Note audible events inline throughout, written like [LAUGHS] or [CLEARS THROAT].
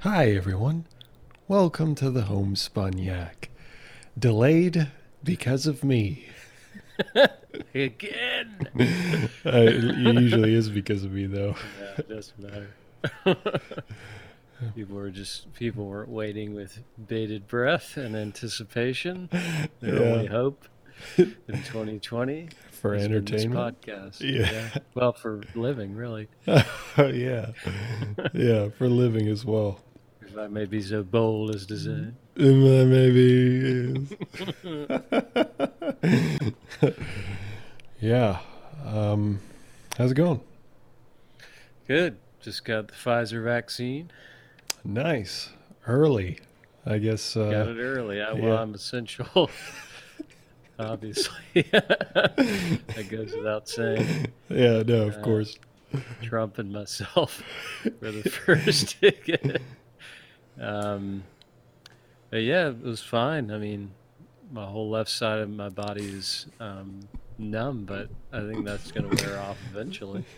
Hi, everyone. Welcome to the Homespun Yak. Delayed because of me. [LAUGHS] Again. [LAUGHS] Uh, it usually is because of me, though. Yeah, it doesn't matter. [LAUGHS] people were just people were waiting with bated breath and anticipation. Their Yeah. only hope in 2020 For entertainment. podcast. Yeah. Well, for living, really. Oh, yeah. Yeah, for living as well. If I may be so bold as to say. And that maybe is. [LAUGHS] yeah. Um, how's it going? Good. Just got the Pfizer vaccine. Nice. Early. I guess. Uh, got it early. I, yeah. Well, I'm essential. [LAUGHS] Obviously, [LAUGHS] that goes without saying. Yeah, no, of Uh, course. Trump and myself were the first it. Um, but yeah, it was fine. I mean, my whole left side of my body is um, numb, but I think that's going to wear off eventually. [LAUGHS]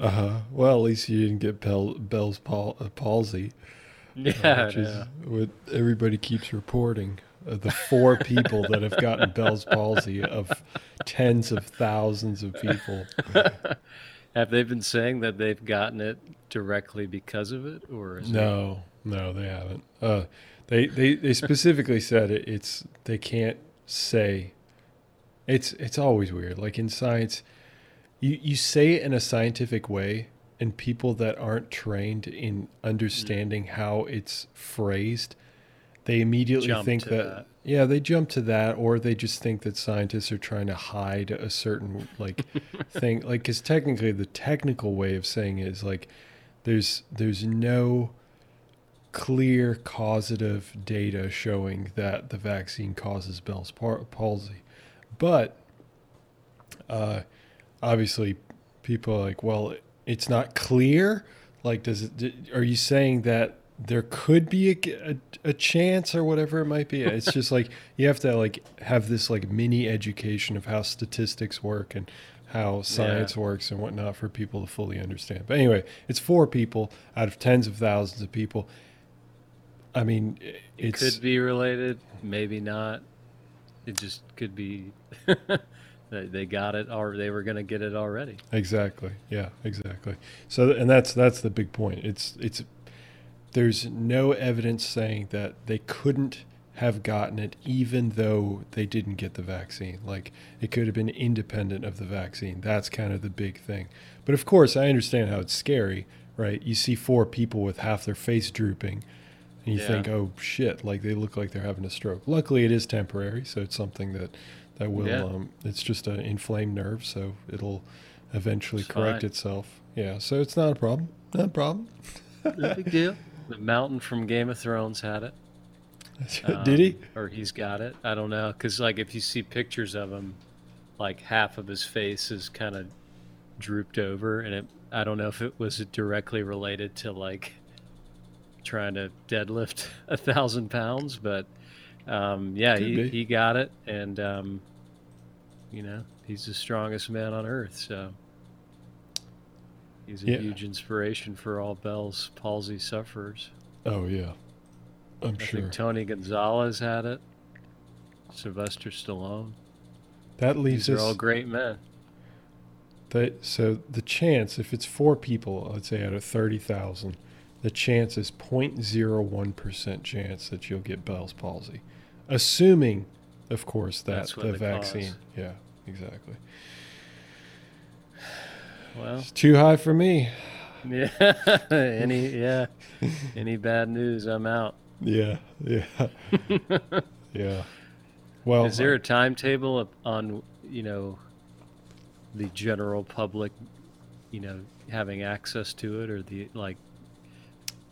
Uh huh. Well, at least you didn't get Bell, Bell's pal- uh, palsy, [LAUGHS] uh, Yeah, which is what everybody keeps reporting. Uh, the four [LAUGHS] people that have gotten Bell's palsy of tens of thousands of people. Have they been saying that they've gotten it directly because of it, or is it- No, no, they haven't. Uh, they, they they specifically said it, it's they can't say. It's it's always weird. Like in science, you you say it in a scientific way, and people that aren't trained in understanding how it's phrased, they immediately Jump think that, that. yeah, they jump to that, or they just think that scientists are trying to hide a certain like [LAUGHS] thing. Like, because technically, the technical way of saying it is like there's there's no clear causative data showing that the vaccine causes Bell's palsy, but uh, obviously people are like, well, it's not clear. Like, does it? Are you saying that there could be a a chance or whatever it might be? [LAUGHS] It's just like you have to like have this like mini education of how statistics work and how science works and whatnot for people to fully understand. But anyway, it's four people out of tens of thousands of people. I mean, It could be related, maybe not. It just could be [LAUGHS] they they got it or they were going to get it already. Exactly. Yeah, exactly. So and that's that's the big point. It's it's there's no evidence saying that they couldn't have gotten it even though they didn't get the vaccine. Like it could have been independent of the vaccine. That's kind of the big thing. But of course, I understand how it's scary, right? You see four people with half their face drooping and you Yeah. think, "Oh shit, like they look like they're having a stroke." Luckily, it is temporary, so it's something that that will Yeah. um it's just an inflamed nerve, so it'll eventually It's correct fine. itself. Yeah, so it's not a problem. Not a problem. [LAUGHS] No big deal. The mountain from Game of Thrones had it. [LAUGHS] Did he? Um, Or he's got it. I don't know. Because, like, if you see pictures of him, like, half of his face is kind of drooped over. And it, I don't know if it was directly related to, like, trying to deadlift [LAUGHS] a thousand pounds. But, um, yeah, Could he, be. he got it. And, um, you know, he's the strongest man on earth. So he's a Yeah. huge inspiration for all Bell's palsy sufferers. Oh yeah, I'm I sure. think Tony Gonzalez had it. Sylvester Stallone. that leaves These us. all great men. That so the chance, if it's four people, let's say out of thirty thousand, the chance is 0.01 percent chance that you'll get Bell's palsy, assuming, of course, that That's the the vaccine. cause. Yeah, exactly. Well, It's too high for me. yeah. [LAUGHS] any yeah. Any bad news, I'm out. Yeah, yeah, [LAUGHS] yeah. Well, Is there a timetable on you know the general public, you know, having access to it, or the like,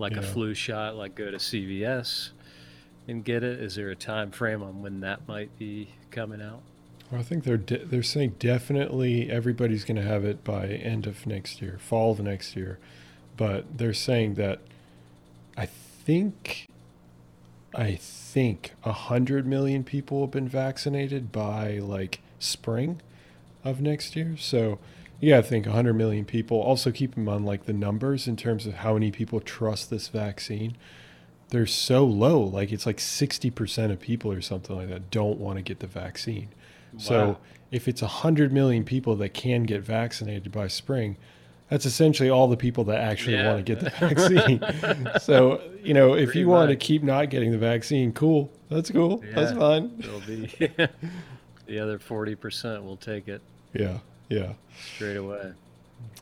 like a flu shot, like go to CVS and get it? Is there a time frame on when that might be coming out? Well, I think they're de- they're saying definitely everybody's going to have it by end of next year, fall of next year, but they're saying that I think I think a hundred million people have been vaccinated by like spring of next year. So you gotta think 100 million people. Also, keep in mind like the numbers in terms of how many people trust this vaccine. They're so low. Like it's like 60% of people or something like that don't want to get the vaccine. So if it's 100 million people that can get vaccinated by spring, that's essentially all the people that actually Yeah. want to get the [LAUGHS] vaccine. so, you know, if Pretty you want to keep not getting the vaccine, cool. That's cool. That's Yeah. fine. It'll be [LAUGHS] the other forty percent will take it Yeah. Yeah. straight away.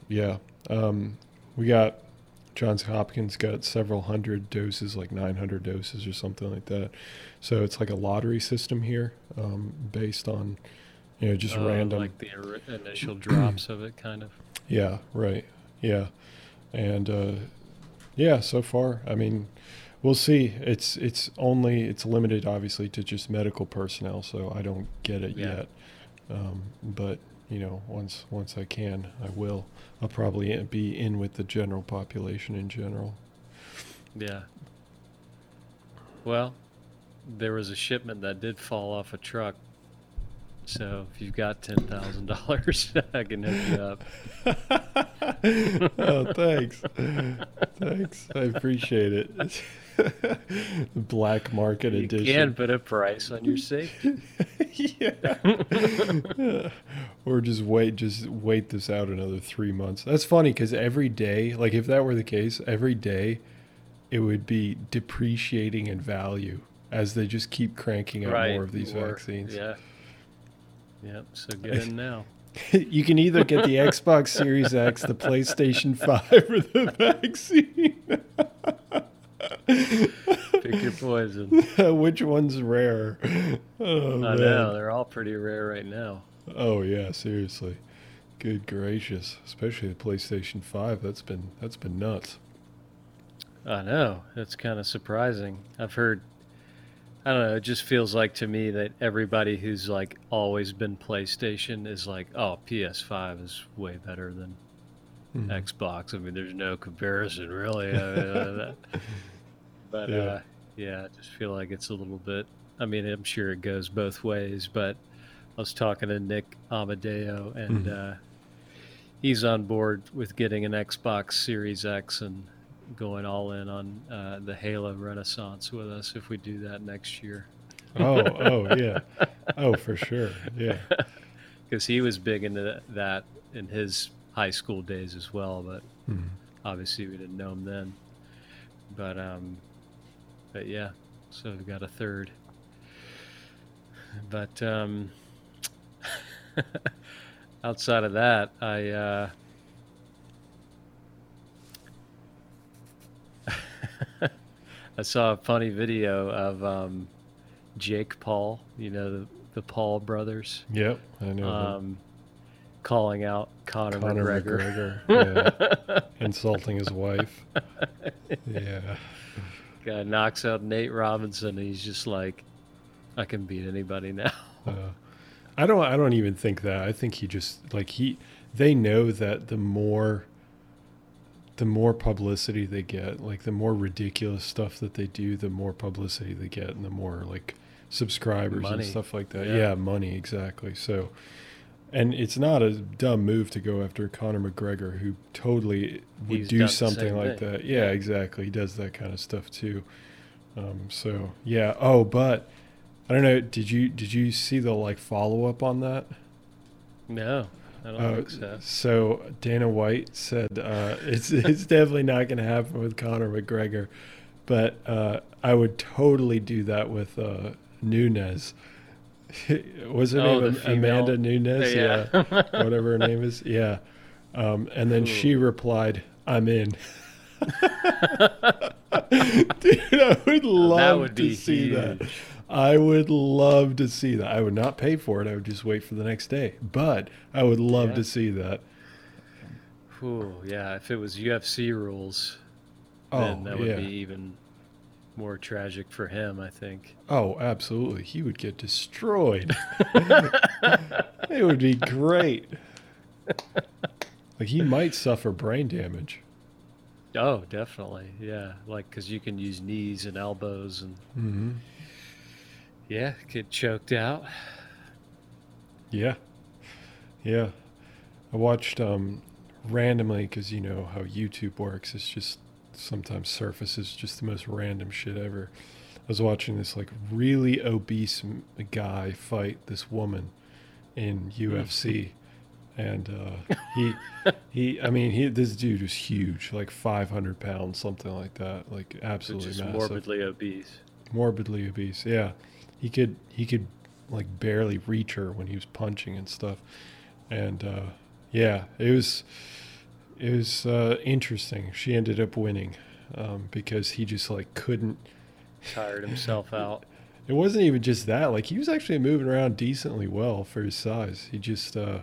Yeah. Um, we got Johns Hopkins got several hundred doses, like 900 doses or something like that. So it's like a lottery system here, um, based on, you know, just Uh, random. like the initial [CLEARS THROAT] drops of it, kind of. Yeah, right. Yeah. And uh yeah, so far, I mean, we'll see. It's it's only it's limited obviously to just medical personnel, so I don't get it Yeah. yet. Um but, you know, once once I can, I will. I'll probably be in with the general population in general. Yeah. Well, there was a shipment that did fall off a truck. So if you've got ten thousand dollars, [LAUGHS] I can hook you up. [LAUGHS] oh, thanks. thanks. I appreciate it. [LAUGHS] [LAUGHS] Black market You edition. You can put a price on your safety. [LAUGHS] yeah. or just wait just wait this out another three months that's funny because every day like if that were the case every day it would be depreciating in value as they just keep cranking out right. more of these more- vaccines Yeah. Yep. So get in now. you can either get the xbox series x the playstation 5 or the [LAUGHS] vaccine Pick your poison. [LAUGHS] which one's rare oh, I man. know they're all pretty rare right now. Oh yeah, seriously. Good gracious, especially the PlayStation 5. That's been that's been nuts. I know. that's kind of surprising. I've heard I don't know, it just feels like to me that everybody who's like always been PlayStation is like, "Oh, PS5 is way better than Mhm. Xbox." I mean, there's no comparison really. I mean, uh, [LAUGHS] but Yeah. uh yeah, I just feel like it's a little bit I mean, I'm sure it goes both ways, but I was talking to Nick Amadeo and Mhm. uh he's on board with getting an Xbox Series X and going all in on uh, the Halo Renaissance with us if we do that next year. Oh, oh yeah. [LAUGHS] Oh, for sure. Yeah. [LAUGHS] Because he was big into that in his high school days as well, but Mhm. obviously we didn't know him then. But um, but yeah, so we've got a third. But um, [LAUGHS] outside of that, I uh, [LAUGHS] I saw a funny video of um, Jake Paul, you know the, the Paul brothers, Yep, I know. um, calling out Conor, Conor McGregor. McGregor. [LAUGHS] yeah. Insulting his wife. Yeah. Guy knocks out Nate Robinson. And he's just like, I can beat anybody now. Uh, I don't I don't even think that. I think he just like he they know that the more the more publicity they get, like the more ridiculous stuff that they do, the more publicity they get and the more like subscribers Money. and stuff like that. Yeah. Yeah. money exactly. So and it's not a dumb move to go after Conor McGregor who totally would He's do something like thing. that. Yeah, Yeah. exactly. He does that kind of stuff too. Um, so yeah. Oh, but I don't know. Did you did you see the like follow up on that? No, I don't Uh, think so. so Dana White said uh, [LAUGHS] it's it's definitely not going to happen with Conor McGregor, but uh, I would totally do that with uh, Nunes. [LAUGHS] Was her Oh, name Amanda female- Nunes? Yeah. [LAUGHS] whatever her name is. Yeah, um, and then she replied, "I'm in." [LAUGHS] Dude, I would love would to see that. I would love to see that. I would not pay for it. I would just wait for the next day. But I would love Yeah. to see that. Ooh, yeah, if it was UFC rules, Oh, then that would yeah. be even more tragic for him, I think. Oh, absolutely. He would get destroyed. [LAUGHS] [LAUGHS] it would be great. Like he might suffer brain damage. Oh, definitely. Yeah, like because you can use knees and elbows and Mm-hmm. yeah, get choked out. Yeah. Yeah. I watched um, randomly because you know how YouTube works. It's just sometimes surfaces just the most random shit ever. I was watching this like really obese guy fight this woman in UFC, and uh, he [LAUGHS] he I mean he this dude is huge, like 500 pounds, something like that, like absolutely Just massive morbidly obese. morbidly obese. Yeah, he could he could like barely reach her when he was punching and stuff, and uh, yeah, it was it was uh, interesting. She ended up winning um, because he just like couldn't. [LAUGHS] Tired himself out. It wasn't even just that. Like he was actually moving around decently well for his size. He just, uh,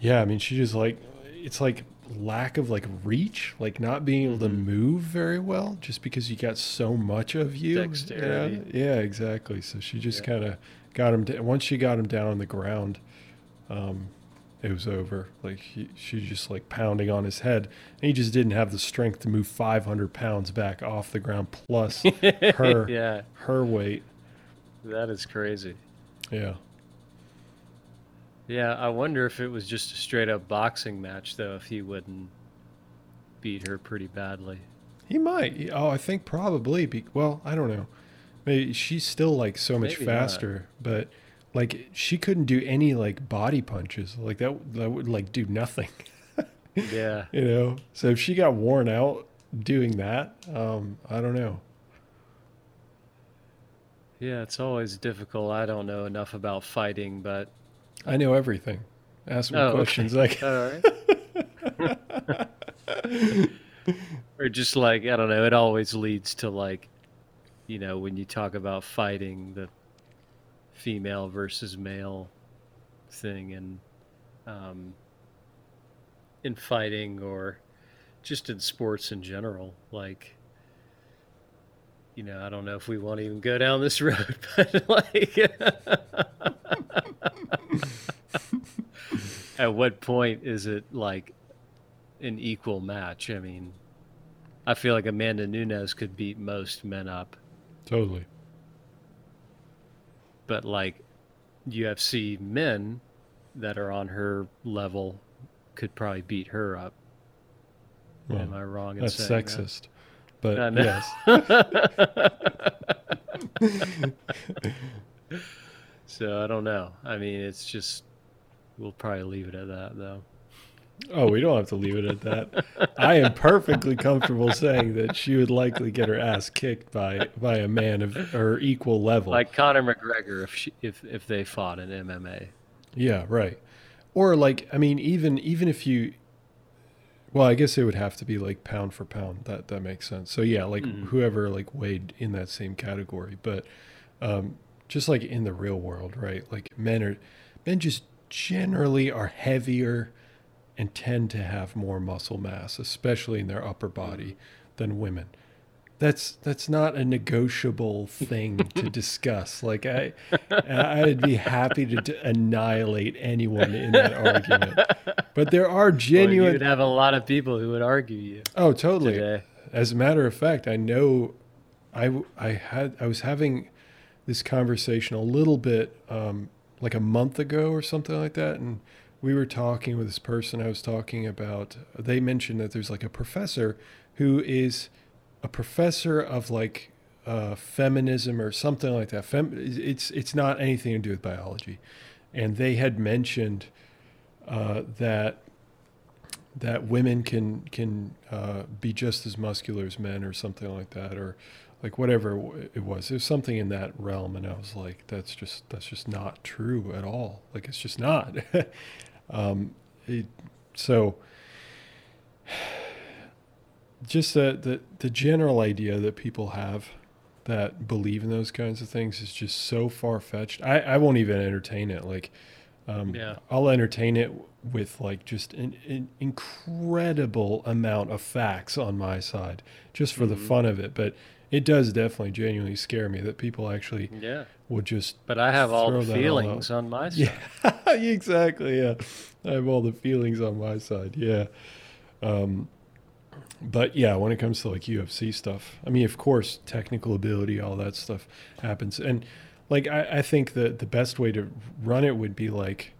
yeah. I mean, she just like it's like lack of like reach, like not being able to Mhm. move very well, just because you got so much of you. Dexterity. Yeah, yeah, exactly. So she just Yeah. kind of got him. Da- once she got him down on the ground, um, it was over. Like he, she just like pounding on his head, and he just didn't have the strength to move 500 pounds back off the ground plus [LAUGHS] her yeah, her weight. that is crazy. Yeah. Yeah, I wonder if it was just a straight up boxing match though, if he wouldn't beat her pretty badly. He might. Oh, I think probably. Be, well, I don't know. Maybe she's still like so much Maybe not. faster, but like she couldn't do any like body punches. Like that that would like do nothing. [LAUGHS] Yeah. you know. So if she got worn out doing that, um, I don't know. Yeah, it's always difficult. I don't know enough about fighting, but I know everything. Ask me Oh, okay. questions. Like all right. [LAUGHS] or just like I don't know, it always leads to like you know, when you talk about fighting the female versus male thing and um in fighting or just in sports in general, like you know, I don't know if we want to even go down this [LAUGHS] road, but like [LAUGHS] at what point is it like an equal match? I mean, I feel like Amanda Nunes could beat most men up, totally. But like UFC men that are on her level could probably beat her up. Well, Am I wrong in that's sexist. But yes. [LAUGHS] so I don't know. I mean, it's just we'll probably leave it at that though. Oh, we don't have to leave it at that. I am perfectly comfortable saying that she would likely get her ass kicked by by a man of her equal level. Like Conor McGregor if she, if if they fought in MMA. yeah, right. Or like, I mean, even even if you, well, I guess it would have to be like pound for pound. That that makes sense. So yeah, like Mhm. whoever like weighed in that same category, but um, just like in the real world, right? Like men are men just generally are heavier and tend to have more muscle mass, especially in their upper body, than women. That's that's not a negotiable thing to [LAUGHS] discuss. Like I, I'd be happy to d- annihilate anyone in that argument. But there are Well, genuine. you'd have a lot of people who would argue you oh, totally. today. As a matter of fact, I know I, I had I was having this conversation a little bit um, like a month ago or something like that, and we were talking with this person. I was talking about. They mentioned that there's like a professor who is a professor of like uh, feminism or something like that. Fem- it's it's not anything to do with biology, and they had mentioned uh, that that women can can uh, be just as muscular as men or something like that or like whatever it was there's something in that realm and i was like that's just that's just not true at all like it's just not [LAUGHS] um, it, so just the, the the general idea that people have that believe in those kinds of things is just so far fetched. I, I won't even entertain it. Like, um, Yeah. I'll entertain it with like just an, an incredible amount of facts on my side, just for the Mhm. fun of it. But it does definitely genuinely scare me that people actually Yeah, would just but I have all the that all feelings on my side. yeah, [LAUGHS] exactly. Yeah, I have all the feelings on my side. Yeah, um, but yeah, when it comes to like UFC stuff, I mean, of course, technical ability, all that stuff happens, and like I, I think that the best way to run it would be like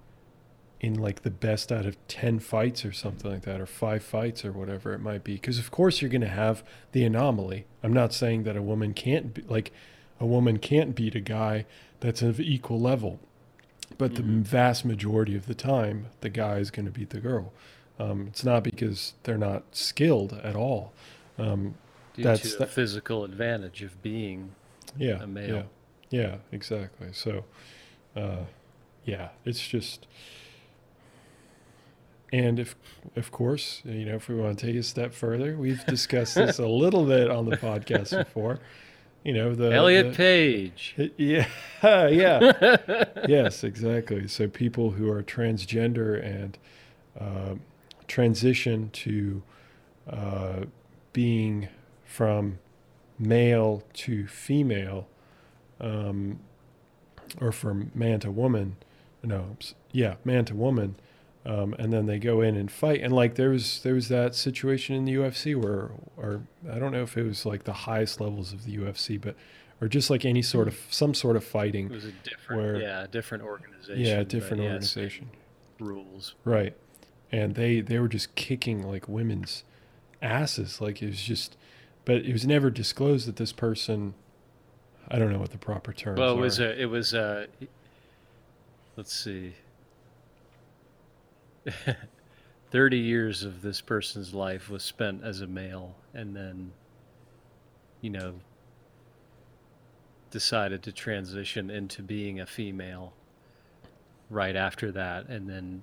in like the best out of 10 fights or something like that or 5 fights or whatever it might be because of course you're going to have the anomaly. I'm not saying that a woman can't be, like a woman can't beat a guy that's of equal level but Mhm. the vast majority of the time the guy is going to beat the girl. Um, it's not because they're not skilled at all. Um, Due That's the that- physical advantage of being yeah a male. yeah yeah exactly. So uh, yeah it's just and if of course you know if we want to take a step further we've discussed this a [LAUGHS] little bit on the podcast before. You know the Elliot the- Page. [LAUGHS] yeah yeah. Yes exactly. So people who are transgender and uh, transition to uh, being from male to female um, or from man to woman no yeah man to woman um, and then they go in and fight and like there was there was that situation in the UFC where or I don't know if it was like the highest levels of the UFC but or just like any sort of some sort of fighting. It was a different, Where- yeah, different organization. yeah different yeah, organization Rules. Right. And they they were just kicking like women's asses. Like it was just but it was never disclosed that this person I don't know what the proper term. Well, it are. was a, it was a, let's see, [LAUGHS] thirty years of this person's life was spent as a male, and then, you know, decided to transition into being a female right after that, and then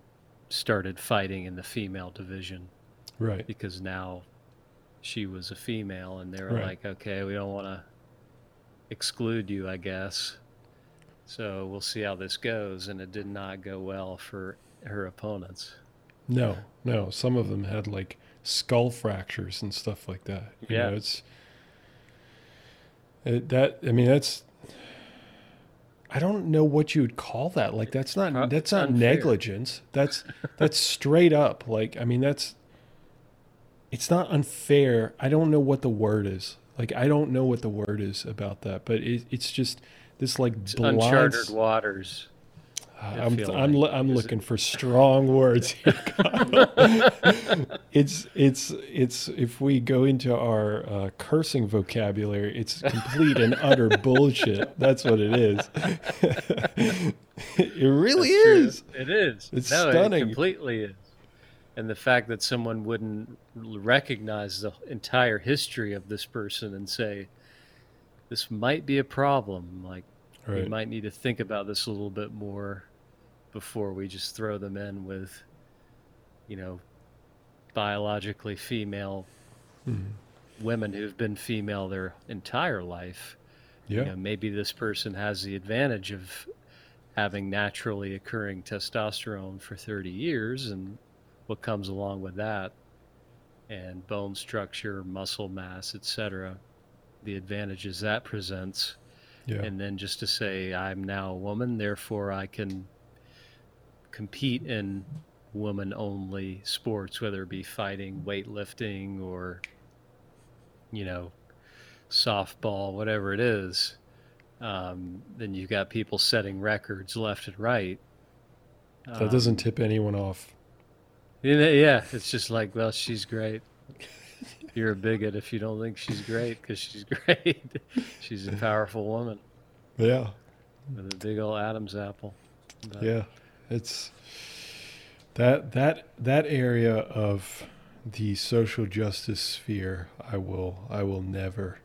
started fighting in the female division right. because now she was a female and they were Right. like okay we don't want to exclude you i guess so we'll see how this goes and it did not go well for her opponents No, no. Some of them had like skull fractures and stuff like that. You Yeah. know, it's it, that I mean that's I don't know what you would call that. Like that's not Pro- that's not unfair. negligence. That's that's straight up. Like I mean that's it's not unfair. I don't know what the word is. Like I don't know what the word is about that, but it, it's just this like blind uncharted waters I'm I'm. I'm Is it- looking for strong words here. [LAUGHS] [LAUGHS] It's it's it's if we go into our uh, cursing vocabulary, it's complete and utter [LAUGHS] bullshit. That's what it is. it really That's true. is. it is It's no, stunning. it completely is and the fact that someone wouldn't recognize the entire history of this person and say this might be a problem like we might need to think about this a little bit more before we just throw them in with, you know, biologically female Mhm. women who've been female their entire life. Yeah. You know, maybe this person has the advantage of having naturally occurring testosterone for 30 years and what comes along with that and bone structure, muscle mass, etc. The advantages that presents Yeah. and then just to say I'm now a woman, therefore I can compete in woman only sports, whether it be fighting, weightlifting, or you know, softball, whatever it is. Um, then you've got people setting records left and right. that doesn't Um, tip anyone off. yeah, it's just like, well, she's great. [LAUGHS] You're a bigot if you don't think she's great because she's [LAUGHS] great. she's a powerful woman Yeah. with a big old Adam's apple. But, Yeah, it's that that that area of the social justice sphere. I will I will never.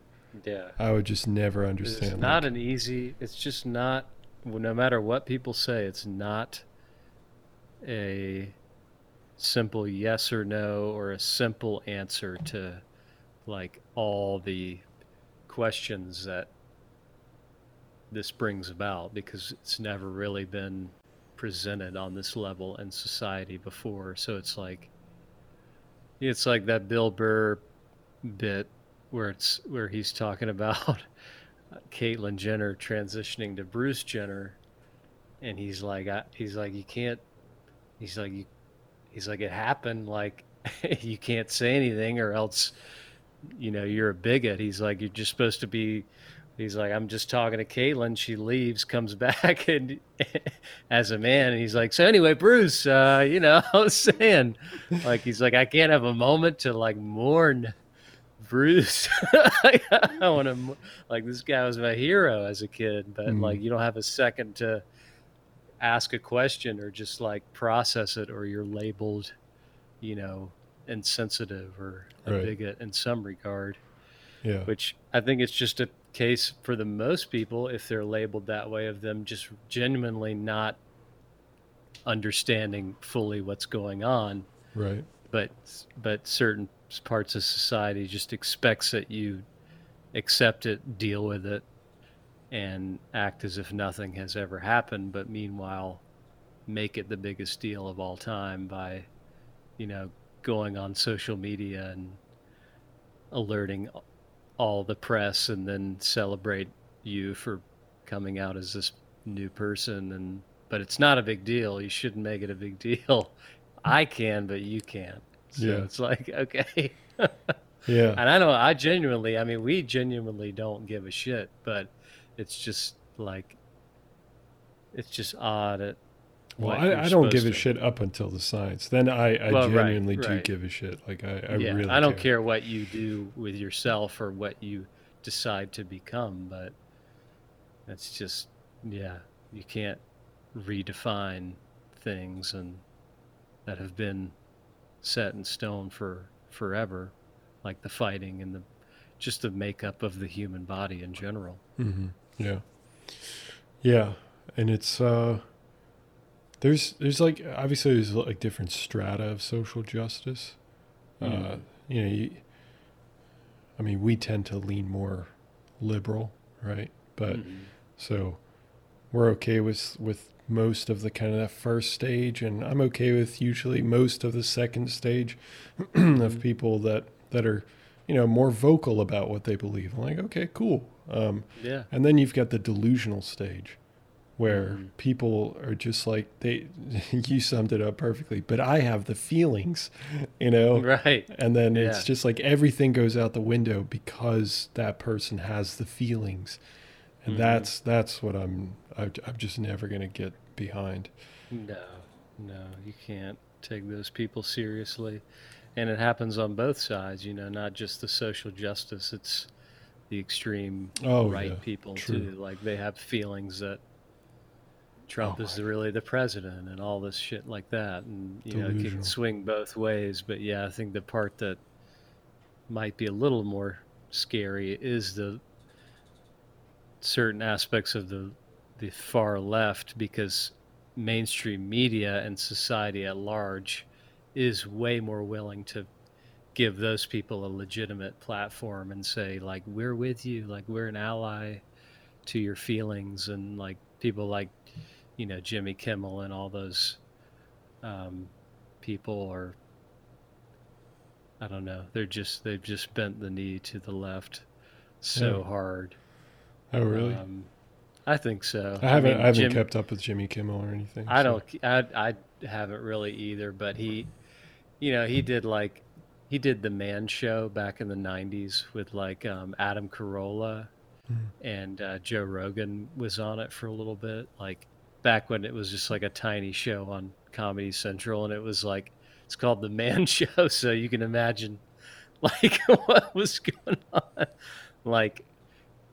yeah. I would just never understand. It's not like- an easy. It's just not. No matter what people say, it's not a simple yes or no or a simple answer to like all the questions that this brings about because it's never really been presented on this level in society before. So it's like it's like that Bill Burr bit where it's where he's talking about [LAUGHS] Caitlyn Jenner transitioning to Bruce Jenner, and he's like, I, he's like, you can't, he's like, you, he's like, it happened. Like, [LAUGHS] you can't say anything, or else, you know, you're a bigot. He's like, you're just supposed to be he's like, I'm just talking to Caitlyn. She leaves, comes [LAUGHS] back, and [LAUGHS] as a man, and he's like, so anyway, Bruce, uh, you know, I was saying, like, he's like, I can't have a moment to like mourn Bruce. I want to like this guy was my hero as a kid, but Mm. like you don't have a second to ask a question or just like process it, or you're labeled, you know, insensitive or a Right. bigot in some regard Yeah. which I think it's just a case for the most people, if they're labeled that way, of them just genuinely not understanding fully what's going on. Right. But but certain parts of society just expects that you accept it, deal with it, and act as if nothing has ever happened. But meanwhile, make it the biggest deal of all time by, you know, going on social media and alerting all the press and then celebrate you for coming out as this new person and but it's not a big deal you shouldn't make it a big deal [LAUGHS] i can but you can't so Yeah. it's like [LAUGHS] okay Yeah. and i know i genuinely i mean we genuinely don't give a shit but it's just like it's just odd at Well, I, I don't give supposed a shit up until the science. Then I, I Well, right, genuinely do right. give a shit. Like I, I yeah, really. I don't care what you do with yourself or what you decide to become, but that's just yeah, you can't redefine things and that have been set in stone for forever, like the fighting and the just the makeup of the human body in general. hmm Yeah. Yeah, and it's uh, there's there's like obviously there's like different strata of social justice. Uh, Mhm. you know, you, I mean, we tend to lean more liberal, right? But Mhm. so we're okay with with most of the kind of that first stage, and I'm okay with usually most of the second stage [CLEARS THROAT] of Mhm. people that that are you know more vocal about what they believe. I'm like, okay, cool. Um, yeah, and then you've got the delusional stage where Mhm. people are just like they [LAUGHS] you summed it up perfectly, but I have the feelings, you know. right. And then Yeah. it's just like everything goes out the window because that person has the feelings. And Mhm. that's that's what I'm. I'm just never going to get behind. No, no, you can't take those people seriously. And it happens on both sides, you know, not just the social justice, it's the extreme Oh, right yeah, people true. too. Like they have feelings that Trump Oh, is the, really the president and all this shit like that. And, you know, it can swing both ways. But yeah, I think the part that might be a little more scary is the certain aspects of the the far left because mainstream media and society at large is way more willing to give those people a legitimate platform and say like we're with you like we're an ally to your feelings and like people like you know Jimmy Kimmel and all those um, people are I don't know they're just they've just bent the knee to the left so Yeah. hard Oh, really? um, I think so. I haven't mean, I haven't Jim- kept up with Jimmy Kimmel or anything. I so- don't. I I haven't really either. But he, you know, he did like he did the Man Show back in the '90s with like um, Adam Carolla Mhm. and uh, Joe Rogan was on it for a little bit. Like back when it was just like a tiny show on Comedy Central, and it was like it's called the Man [LAUGHS] Show, so you can imagine [LAUGHS] like [LAUGHS] what was going on. Like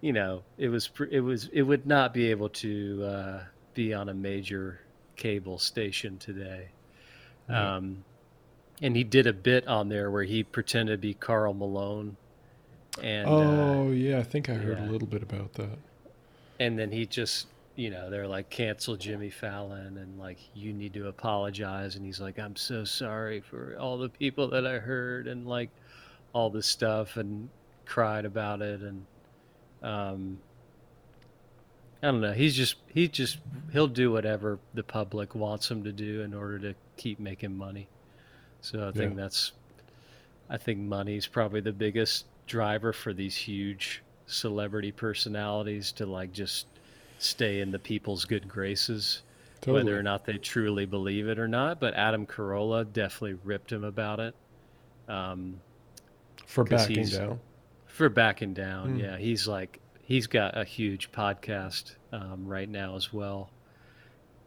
you know, it was it was it would not be able to uh, be on a major cable station today. Yeah. Um, and he did a bit on there where he pretended to be Karl Malone, and uh, Oh, yeah, I think I heard yeah. a little bit about that. and then he just you know they're like cancel Jimmy Fallon and like you need to apologize. And he's like I'm so sorry for all the people that I heard and like all this stuff and cried about it. And um I don't know. He's just he just he'll do whatever the public wants him to do in order to keep making money so I think Yeah. that's I think money's probably the biggest driver for these huge celebrity personalities to like just stay in the people's good graces, Totally. whether or not they truly believe it or not. But Adam Carolla definitely ripped him about it um, For backing down. for backing down. Hmm. Yeah, he's like he's got a huge podcast um, right now as well.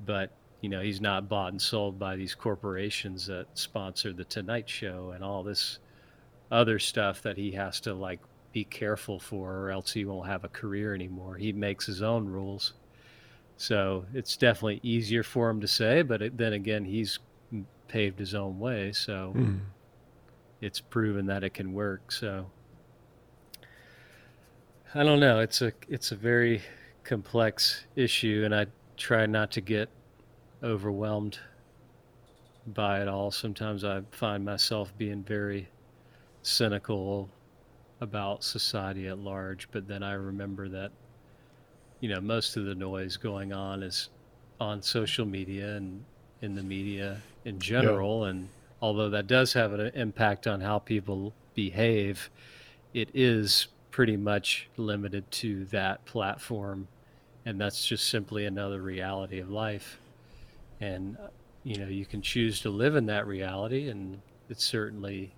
But you know, he's not bought and sold by these corporations that sponsor the Tonight Show and all this other stuff that he has to like be careful for, or else he won't have a career anymore. He makes his own rules. So it's definitely easier for him to say, but it, then again, he's paved his own way. So Mm. it's proven that it can work. So I don't know. It's a it's a very complex issue, and I try not to get overwhelmed by it all. Sometimes I find myself being very cynical about society at large, but then I remember that you know most of the noise going on is on social media and in the media in general and although that does have an impact on how people behave it is pretty much limited to that platform and that's just simply another reality of life and uh, you know you can choose to live in that reality and it's certainly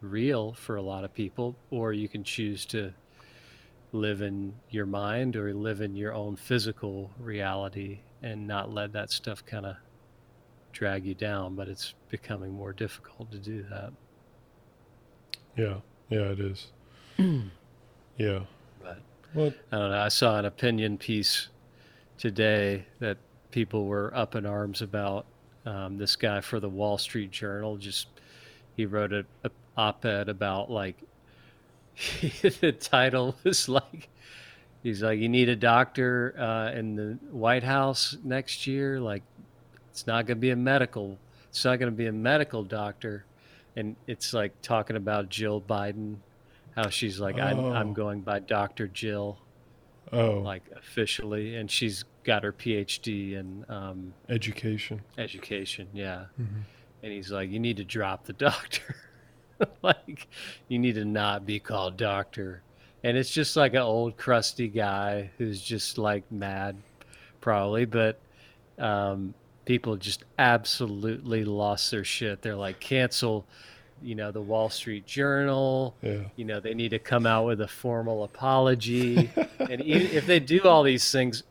real for a lot of people or you can choose to live in your mind or live in your own physical reality and not let that stuff kind of drag you down but it's becoming more difficult to do that Yeah. Yeah, it is. [CLEARS THROAT] yeah. but Well, I don't know. I saw an opinion piece today that people were up in arms about. Um, this guy for the Wall Street Journal just he wrote a, a op-ed about like [LAUGHS] the title was like he's like you need a doctor uh, in the White House next year. Like it's not going to be a medical. It's not going to be a medical doctor, and it's like talking about Jill Biden, how she's like I'm Oh. I'm going by Doctor Jill oh, like officially, and she's got her PhD in um, education. education. Yeah, Mhm. and he's like, you need to drop the doctor. [LAUGHS] like, you need to not be called doctor. And it's just like an old crusty guy who's just like mad, probably. But um, people just absolutely lost their shit. They're like, cancel, you know, the Wall Street Journal Yeah. you know they need to come out with a formal apology [LAUGHS] and e- if they do all these things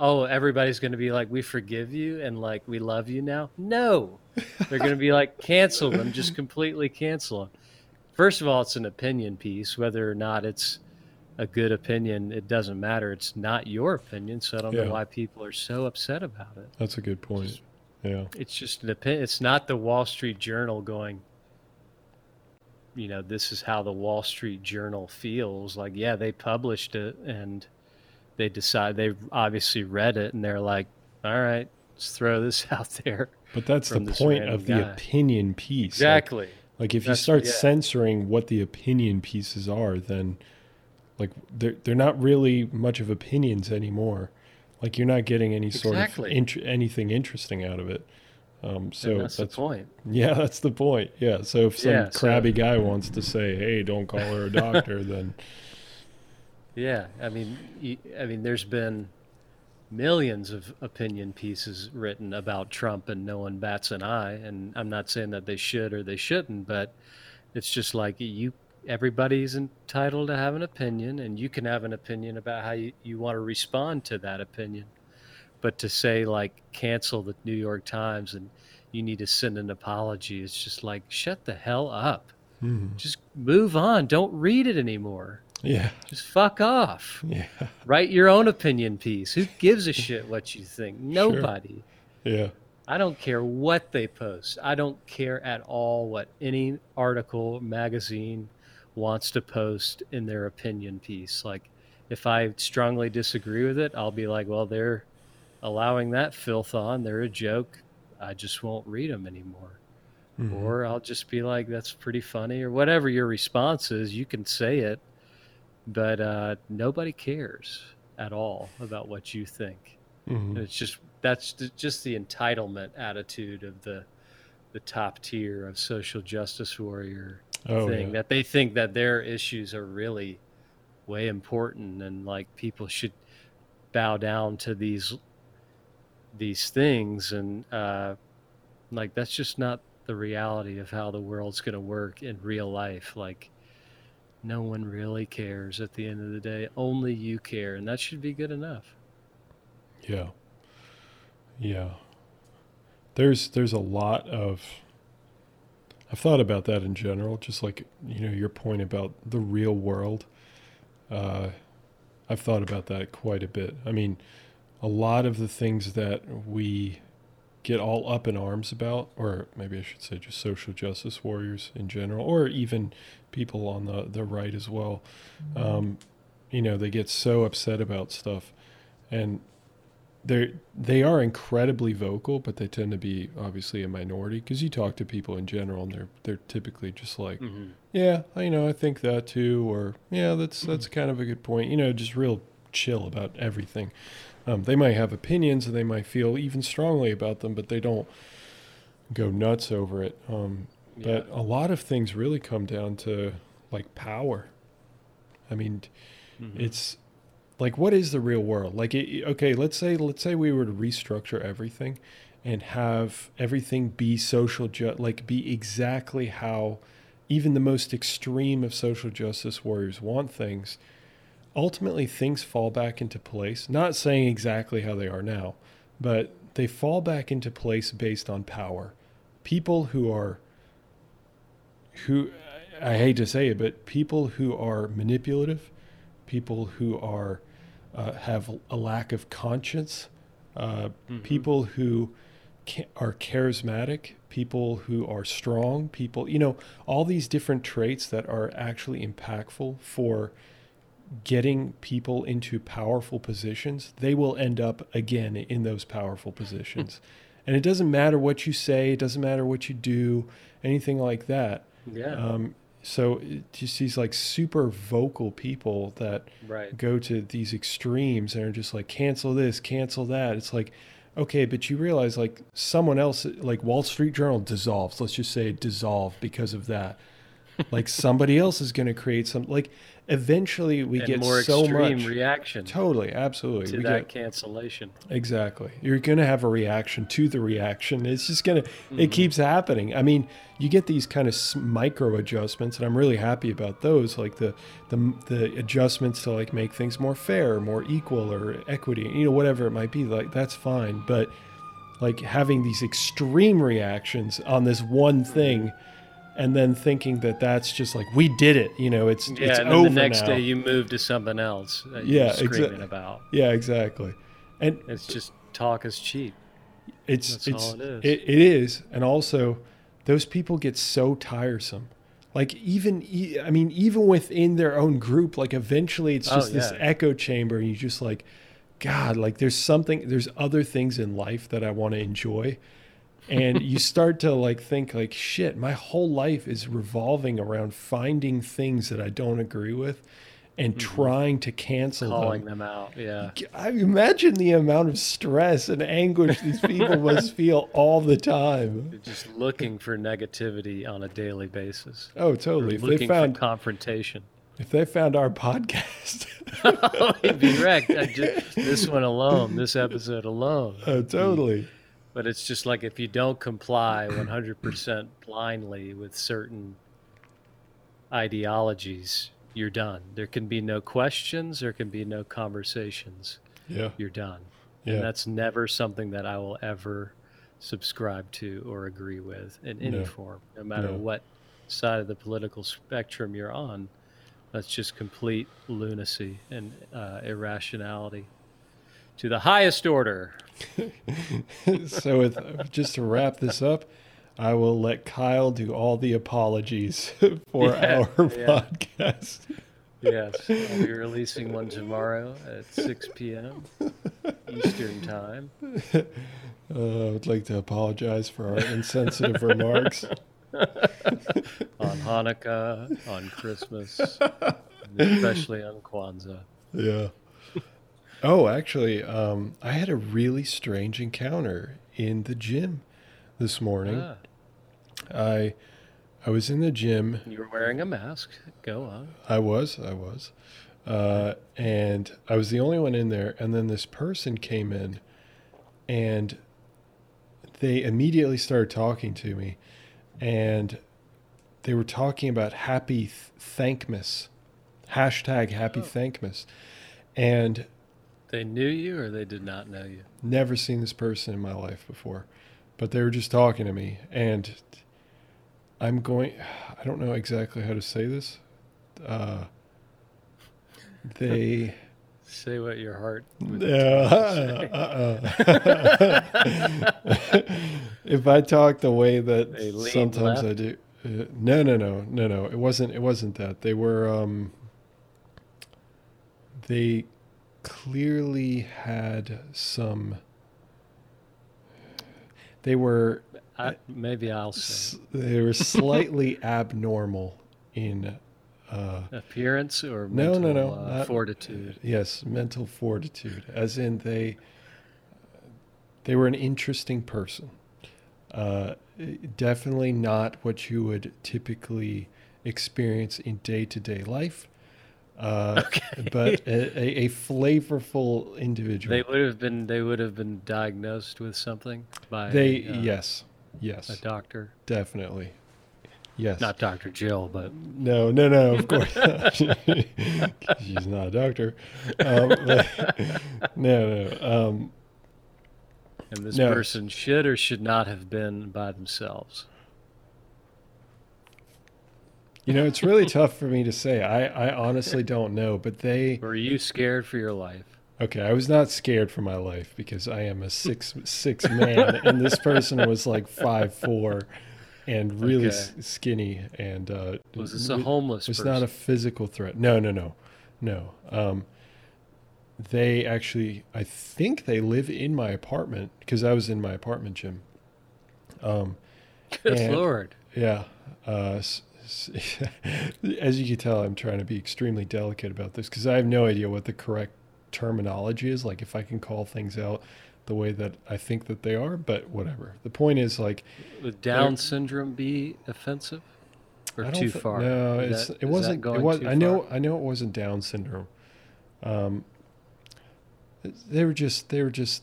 oh everybody's going to be like we forgive you and like we love you now no [LAUGHS] they're going to be like cancel them just completely cancel them first of all it's an opinion piece whether or not it's a good opinion it doesn't matter it's not your opinion so i don't Yeah. know why people are so upset about it That's a good point. Yeah. it's just an opinion. It's not the Wall Street Journal going, you know, this is how the Wall Street Journal feels. Like, yeah, they published it and they decide they've obviously read it and they're like, all right, let's throw this [LAUGHS] out there. But that's the point of the guy. opinion piece. Exactly. Like, if you start yeah. censoring what the opinion pieces are, then like they're they're not really much of opinions anymore. Like you're not getting any sort Exactly. of int- anything interesting out of it. Um, so that's, that's, the point. [LAUGHS] yeah, that's the point. Yeah. So if some Yeah, so- crabby guy wants to say, "Hey, don't call her a doctor," [LAUGHS] then Yeah, I mean, I mean, there's been millions of opinion pieces written about Trump, and no one bats an eye. And I'm not saying that they should or they shouldn't, but it's just like you. Everybody's entitled to have an opinion, and you can have an opinion about how you, you want to respond to that opinion. But to say like cancel the New York Times and you need to send an apology, it's just like shut the hell up. Mhm. Just move on. Don't read it anymore. Yeah, Just fuck off. yeah, [LAUGHS] Write your own opinion piece. Who gives a shit what you think? Nobody. yeah, I don't care what they post. I don't care at all what any article, magazine wants to post in their opinion piece. Like, if I strongly disagree with it, I'll be like, well, they're allowing that filth on. They're a joke. I just won't read them anymore. Mhm. Or I'll just be like, that's pretty funny, or whatever your response is. You can say it, but uh, nobody cares at all about what you think. Mhm. It's just that's just the entitlement attitude of the the top tier of social justice warrior oh thing yeah, that they think that their issues are really way important and like people should bow down to these these things and uh like that's just not the reality of how the world's going to work in real life like no one really cares at the end of the day. Only you care, and that should be good enough. Yeah. Yeah. There's there's a lot of I've thought about that in general, just like you know your point about the real world. Uh, I've thought about that quite a bit. I mean, a lot of the things that we get all up in arms about, or maybe I should say just social justice warriors in general, or even people on the, the right as well, um, you know, they get so upset about stuff. And they they are incredibly vocal, but they tend to be obviously a minority because you talk to people in general, and they're they're typically just like, Mm-hmm. yeah, you know, I think that too, or yeah, that's that's kind of a good point. You know, just real chill about everything. Um, they might have opinions and they might feel even strongly about them, but they don't go nuts over it. Um, Yeah. But a lot of things really come down to like power. I mean, Mhm. it's like what is the real world like it, okay let's say let's say we were to restructure everything and have everything be social ju- like be exactly how even the most extreme of social justice warriors want things ultimately things fall back into place not saying exactly how they are now but they fall back into place based on power people who are who i hate to say it but people who are manipulative people who are uh, have a lack of conscience, uh, Mhm. people who ca- are charismatic, people who are strong, people, you know, all these different traits that are actually impactful for getting people into powerful positions, they will end up again in those powerful positions. [LAUGHS] and it doesn't matter what you say, it doesn't matter what you do, anything like that. Yeah. Um, so it just these like super vocal people that right. go to these extremes and are just like cancel this, cancel that. It's like, okay, but you realize like someone else, like Wall Street Journal dissolves. Let's just say it dissolved because of that. [LAUGHS] like somebody else is going to create some. Like eventually we and get more so extreme much. reaction Totally, absolutely. to we that get cancellation. exactly. You're going to have a reaction to the reaction. It's just going to. Mm-hmm. It keeps happening. I mean, you get these kind of micro adjustments, and I'm really happy about those. Like the the the adjustments to like make things more fair, more equal, or equity. You know, whatever it might be. Like that's fine, but like having these extreme reactions on this one thing. And then thinking that that's just like we did it, you know, it's Yeah, it's and then over the next now. day you move to something else that Yeah, you're exa- about. yeah, exactly. And It's just talk is cheap. It's That's it's all it is. It, it is, and also those people get so tiresome. Like even i mean, even within their own group, like eventually it's Oh, just this echo chamber, and you just like, God, like there's something, there's other things in life that I want to enjoy, and you start to like think like, shit, my whole life is revolving around finding things that I don't agree with, and trying to cancel them. Mm-hmm. Calling them out. Yeah. I imagine the amount of stress and anguish these people [LAUGHS] must feel all the time. Just looking for negativity on a daily basis. Oh, totally. If they looking found for confrontation. if they found our podcast, [LAUGHS] oh, you'd be wrecked. I just, [LAUGHS] this one alone, this episode alone. oh, totally. But it's just like if you don't comply 100% blindly with certain ideologies, you're done. There can be no questions, there can be no conversations. Yeah, You're done. yeah, And that's never something that I will ever subscribe to or agree with in any No. form, no matter No. what side of the political spectrum you're on. That's just complete lunacy and uh, irrationality to the highest order. [LAUGHS] so, with, just to wrap this up, I will let Kyle do all the apologies [LAUGHS] for Yeah, our yeah. podcast. Yes, I'll be releasing one tomorrow at 6 p.m. Eastern Time. Uh, I would like to apologize for our insensitive remarks. [LAUGHS] on Hanukkah, on Christmas, especially on Kwanzaa. Yeah. Oh, actually, um, I had a really strange encounter in the gym this morning. Ah, I I was in the gym. you were wearing a mask. Go on. I was, I was, uh, and I was the only one in there. And then this person came in, and they immediately started talking to me, and they were talking about Happy Th- Thankmas hashtag Happy Oh. Thankmas, and They knew you or they did not know you. never seen this person in my life before, but they were just talking to me, and I'm going. [SIGHS] I don't know exactly how to say this. Uh, they. [LAUGHS] Say what your heart. would No, [LAUGHS] uh-uh. [LAUGHS] if I talk the way that sometimes I do, uh, no, no, no, no, no. It wasn't. It wasn't that. They were. Um, they clearly had some. They were. I, maybe I'll say s- They were slightly [LAUGHS] abnormal in. Uh, appearance or No, no, mental, no, uh, not- fortitude. Yes, mental fortitude, as in they they were an interesting person. Uh, definitely not what you would typically experience in day to day life, uh, [LAUGHS] but a, a, a flavorful individual. They would have been. They would have been diagnosed with something by They- uh, yes, yes, a doctor, definitely, yes. not Doctor Jill, but No, no, no, of course not. [LAUGHS] She's not a doctor. Um, [LAUGHS] but- no, no. Um, and this No. person should or should not have been by themselves. You know, it's really tough for me to say. I, I honestly don't know, but they. [LAUGHS] Were you scared for your life? Okay, I was not scared for my life because I am a six six man, and this person was like five four, and really Okay. s- skinny, and uh, Was this a homeless was person? not a physical threat. No, no, no, no. Um, they actually, I think they live in my apartment because I was in my apartment gym. Um, Good and- lord! yeah. Uh, [LAUGHS] as you can tell, I'm trying to be extremely delicate about this because I have no idea what the correct terminology is. Like, if I can call things out the way that I think that they are, but whatever. The point is, like, Would Down syndrome be offensive or too thi- far? No, it's that- it is that wasn't. It going was. too I know. far? I know it wasn't Down syndrome. Um, they were just. They were just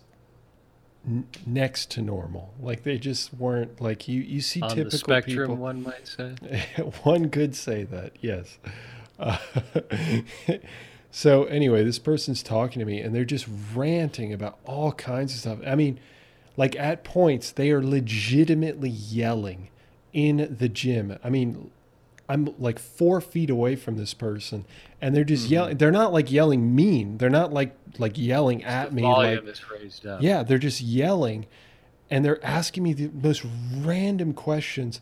n- next to normal. Like they just weren't like you. You see on typical the spectrum, people. one might say. [LAUGHS] One could say that, yes. Uh, [LAUGHS] so anyway, this person's talking to me, and they're just ranting about all kinds of stuff. I mean, like at points, they are legitimately yelling in the gym. I mean, I'm like four feet away from this person, and they're just yelling. They're not like yelling mean. They're not like like yelling at me. Like, volume is raised up. yeah, they're just yelling and they're asking me the most random questions.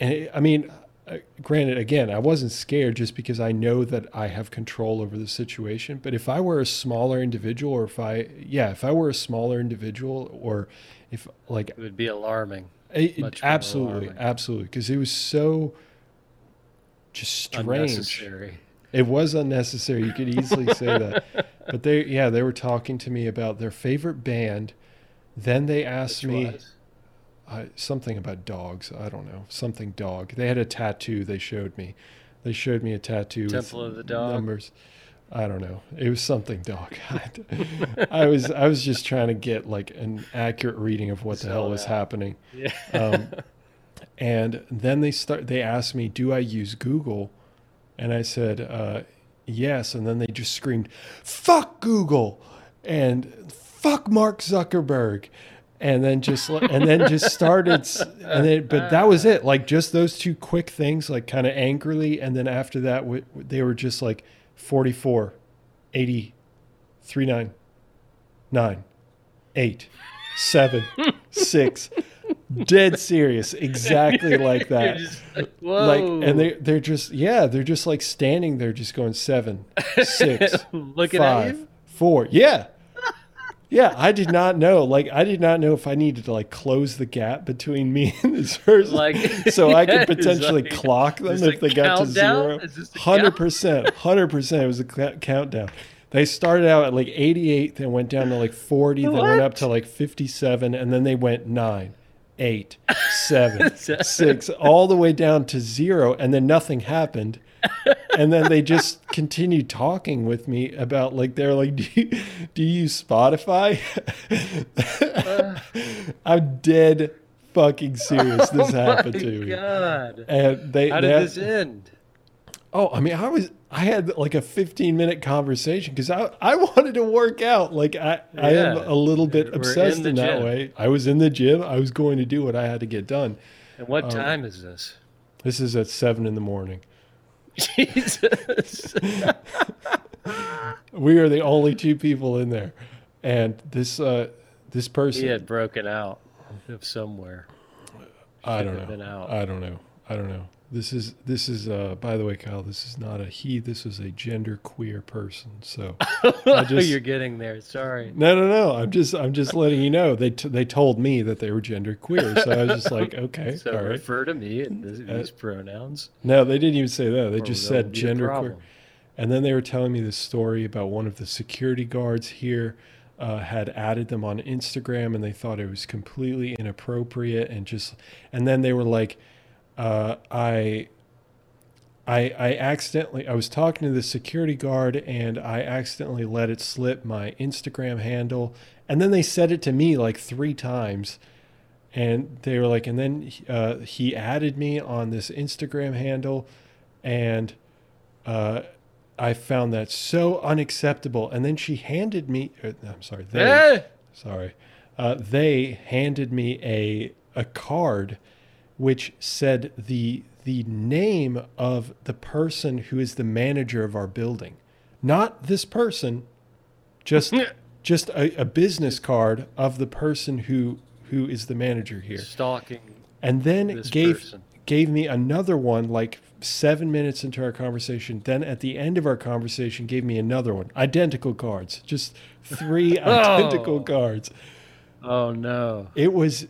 And it, I mean, uh, granted, again, I wasn't scared just because I know that I have control over the situation. But if I were a smaller individual, or if I, yeah, if I were a smaller individual, or if like, It would be alarming, it, absolutely, alarming. absolutely, because it was so just strange. unnecessary. It was unnecessary. You could easily say that. [LAUGHS] But they, yeah, they were talking to me about their favorite band. Then they asked Which me uh, something about dogs. I don't know. Something dog. They had a tattoo they showed me. They showed me a tattoo Temple of the Dog? numbers. I don't know. It was something dog. [LAUGHS] I was I was just trying to get like an accurate reading of what the hell was that. happening. Yeah. Um, [LAUGHS] and then they start. They asked me, "Do I use Google?" And I said, uh, "Yes." And then they just screamed, "Fuck Google!" and "Fuck Mark Zuckerberg!" And then just and then just started. And then, but that was it. Like just those two quick things, like kind of angrily. And then after that, w- they were just like 44, 80, 39, 9, 8, 7, 6. Dead serious, exactly [LAUGHS] like that. like. Like, and they they're just yeah, they're just like standing there, just going seven, six, [LAUGHS] looking at five, you. four. Yeah, yeah. I did not know. Like, I did not know if I needed to like close the gap between me and this person, Like, [LAUGHS] so I could potentially like- clock them if they got to zero. Is this the Hundred percent, hundred percent. It was a cl- countdown. They started out at like 88, then went down to like 40, then went up to like 57, and then they went nine, eight, seven, [LAUGHS] six, all the way down to zero, and then nothing happened. And then they just [LAUGHS] continued talking with me about like they're like, do you, do you use Spotify? I'm dead fucking serious. This oh happened oh to me, God. and they How did they- this end? Oh, I mean, I was I had like a 15 minute conversation because I, I [LAUGHS] wanted to work out. Like I, I am a little bit We're in obsessed the in, that gym. way. I was in the gym. I was going to do what I had to get done. And what Um, time is this? This is at seven in the morning. [LAUGHS] Jesus. [LAUGHS] We are the only two people in there, and this uh, this person. he had broken out of somewhere. I don't know. I don't know. I don't know. This is this is uh by the way, Kyle, this is not a he, this is a gender queer person. So [LAUGHS] I just You're getting there. Sorry. No, no, no. I'm just I'm just letting you know. They t- they told me that they were gender queer. So I was just like, [LAUGHS] okay, So all right. refer to me in this, Uh, these pronouns. No, they didn't even say that. They or just said gender queer. And then they were telling me this story about one of the security guards here uh, had added them on Instagram, and they thought it was completely inappropriate, and just, and then they were like, uh, I. I, I accidentally I was talking to the security guard and I accidentally let it slip my Instagram handle and then they said it to me like three times and they were like and then uh, he added me on this Instagram handle and uh, I found that so unacceptable. And then she handed me, uh, I'm sorry, they, Eh! sorry, uh, they handed me a a card which said the the name of the person who is the manager of our building, not this person, just [LAUGHS] just a, a business card of the person who who is the manager here Stalking and then gave person. gave me another one like seven minutes into our conversation then at the end of our conversation gave me another one identical cards just three [LAUGHS] oh. identical Oh. cards Oh no. it was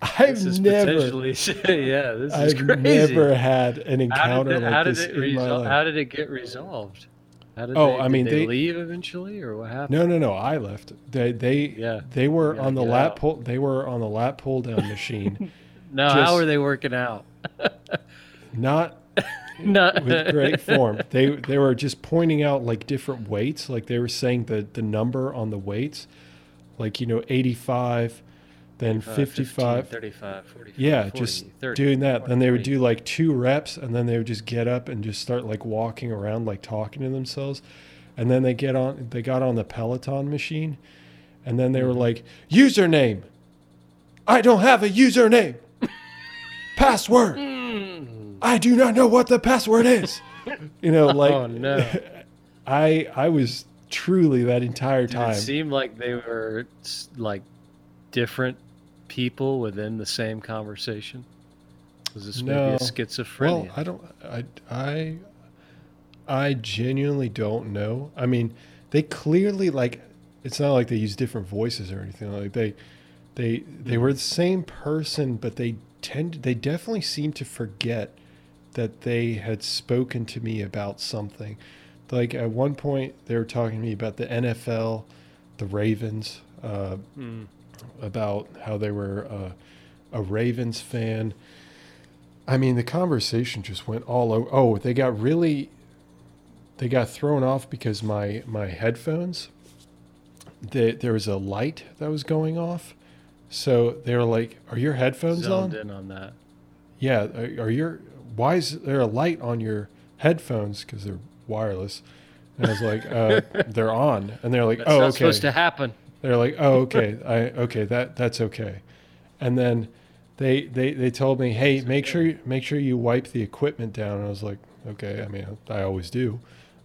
[LAUGHS] i've never [LAUGHS] yeah, this is i've never had an how encounter did, it, like how did this it in my life how did it get resolved? How did Oh, they, I mean, they, they- leave eventually or what happened? no no no i left they they Yeah, they were on the lap out. pull they were on the lat pull down machine [LAUGHS] No, just- how are they working out? not no, with great form. They they were just pointing out like different weights, like they were saying the the number on the weights, like you know 85, then 55. 35, 45, Yeah, 40, just 30, doing that. 40, Then they would 40. do like two reps, and then they would just get up and just start like walking around, like talking to themselves. And then they get on. They got on the Peloton machine, and then they were Mhm. like, "Username, I don't have a username. [LAUGHS] Password, Mm. I do not know what the password is." [LAUGHS] You know, like oh no. [LAUGHS] I I was truly that entire Did time. it seem like they were like different people within the same conversation? Was this maybe No. a schizophrenia? Well, I don't. I I I genuinely don't know. I mean, they clearly like. It's not like they use different voices or anything. Like they, they they were the same person, but they tend. They definitely seem to forget that they had spoken to me about something. Like at one point, they were talking to me about the NFL, the Ravens. Uh, Mm. About how they were uh, a Ravens fan. I mean, the conversation just went all over. Oh, they got really, they got thrown off because my my headphones. They, there was a light that was going off, so they were like, "Are your headphones Zoned on?" in on that. Yeah, are, are your why is there a light on your headphones because they're wireless? And I was like, uh, [LAUGHS] "They're on," and they're like, That's "Oh, not okay." supposed to happen. They're like, "Oh, okay, I okay that that's okay," and then they they they told me, "Hey, make sure you, make sure you wipe the equipment down." And I was like, "Okay, I mean, I always do,"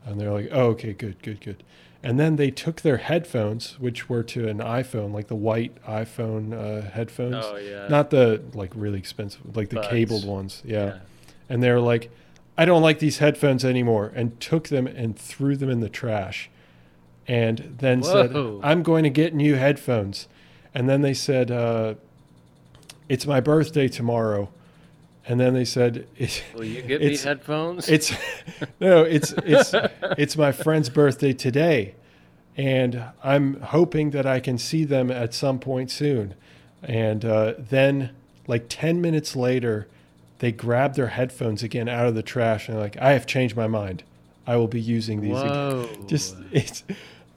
and they're like, "Oh, okay, good, good, good." And then they took their headphones, which were to an iPhone, like the white iPhone uh, headphones, Oh yeah. not the like really expensive, like the Buds. cabled ones. Yeah. yeah. And they were like, I don't like these headphones anymore, and took them and threw them in the trash. And then Whoa. said, I'm going to get new headphones. And then they said, uh, It's my birthday tomorrow. And then they said, It's, Will you get me headphones? it's [LAUGHS] no, it's it's it's my friend's birthday today, and I'm hoping that I can see them at some point soon. And uh, then, like ten minutes later, they grab their headphones again out of the trash and like, "I have changed my mind. I will be using these." Again. [LAUGHS] Whoa. Just it's,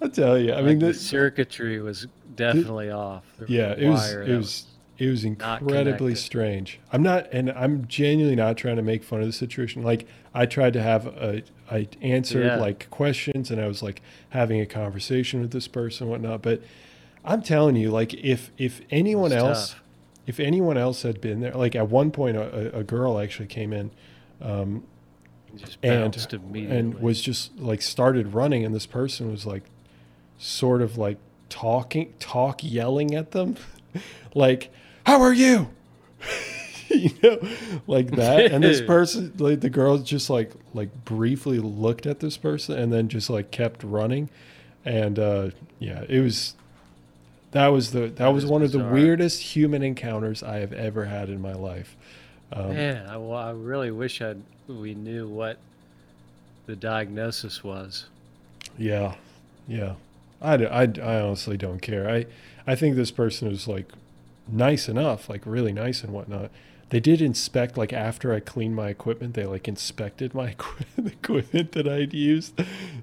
I tell you, I Like mean, the the, circuitry was definitely off. The yeah, it was it was it was incredibly strange. I'm not, and I'm genuinely not trying to make fun of the situation. Like I tried to have a, I answered Yeah. like questions, and I was like having a conversation with this person, and whatnot. But I'm telling you, like if if anyone else, tough. if anyone else had been there, like at one point, a, a a girl actually came in, um, Just and immediately. and was just like started running, and this person was like, sort of like talking, talk, yelling at them, [LAUGHS] like, "How are you?" [LAUGHS] you know, like that. And this [LAUGHS] person, like the girl, just like like briefly looked at this person and then just like kept running, and uh, yeah, it was. That was the that, That was one of the weirdest human encounters I have ever had in my life. Um, Man, I, well, I really wish I we knew what the diagnosis was. Yeah, yeah. I, I, I honestly don't care. I, I think this person was like nice enough, like really nice and whatnot. They did inspect, like after I cleaned my equipment, they like inspected my [LAUGHS] equipment that I'd used,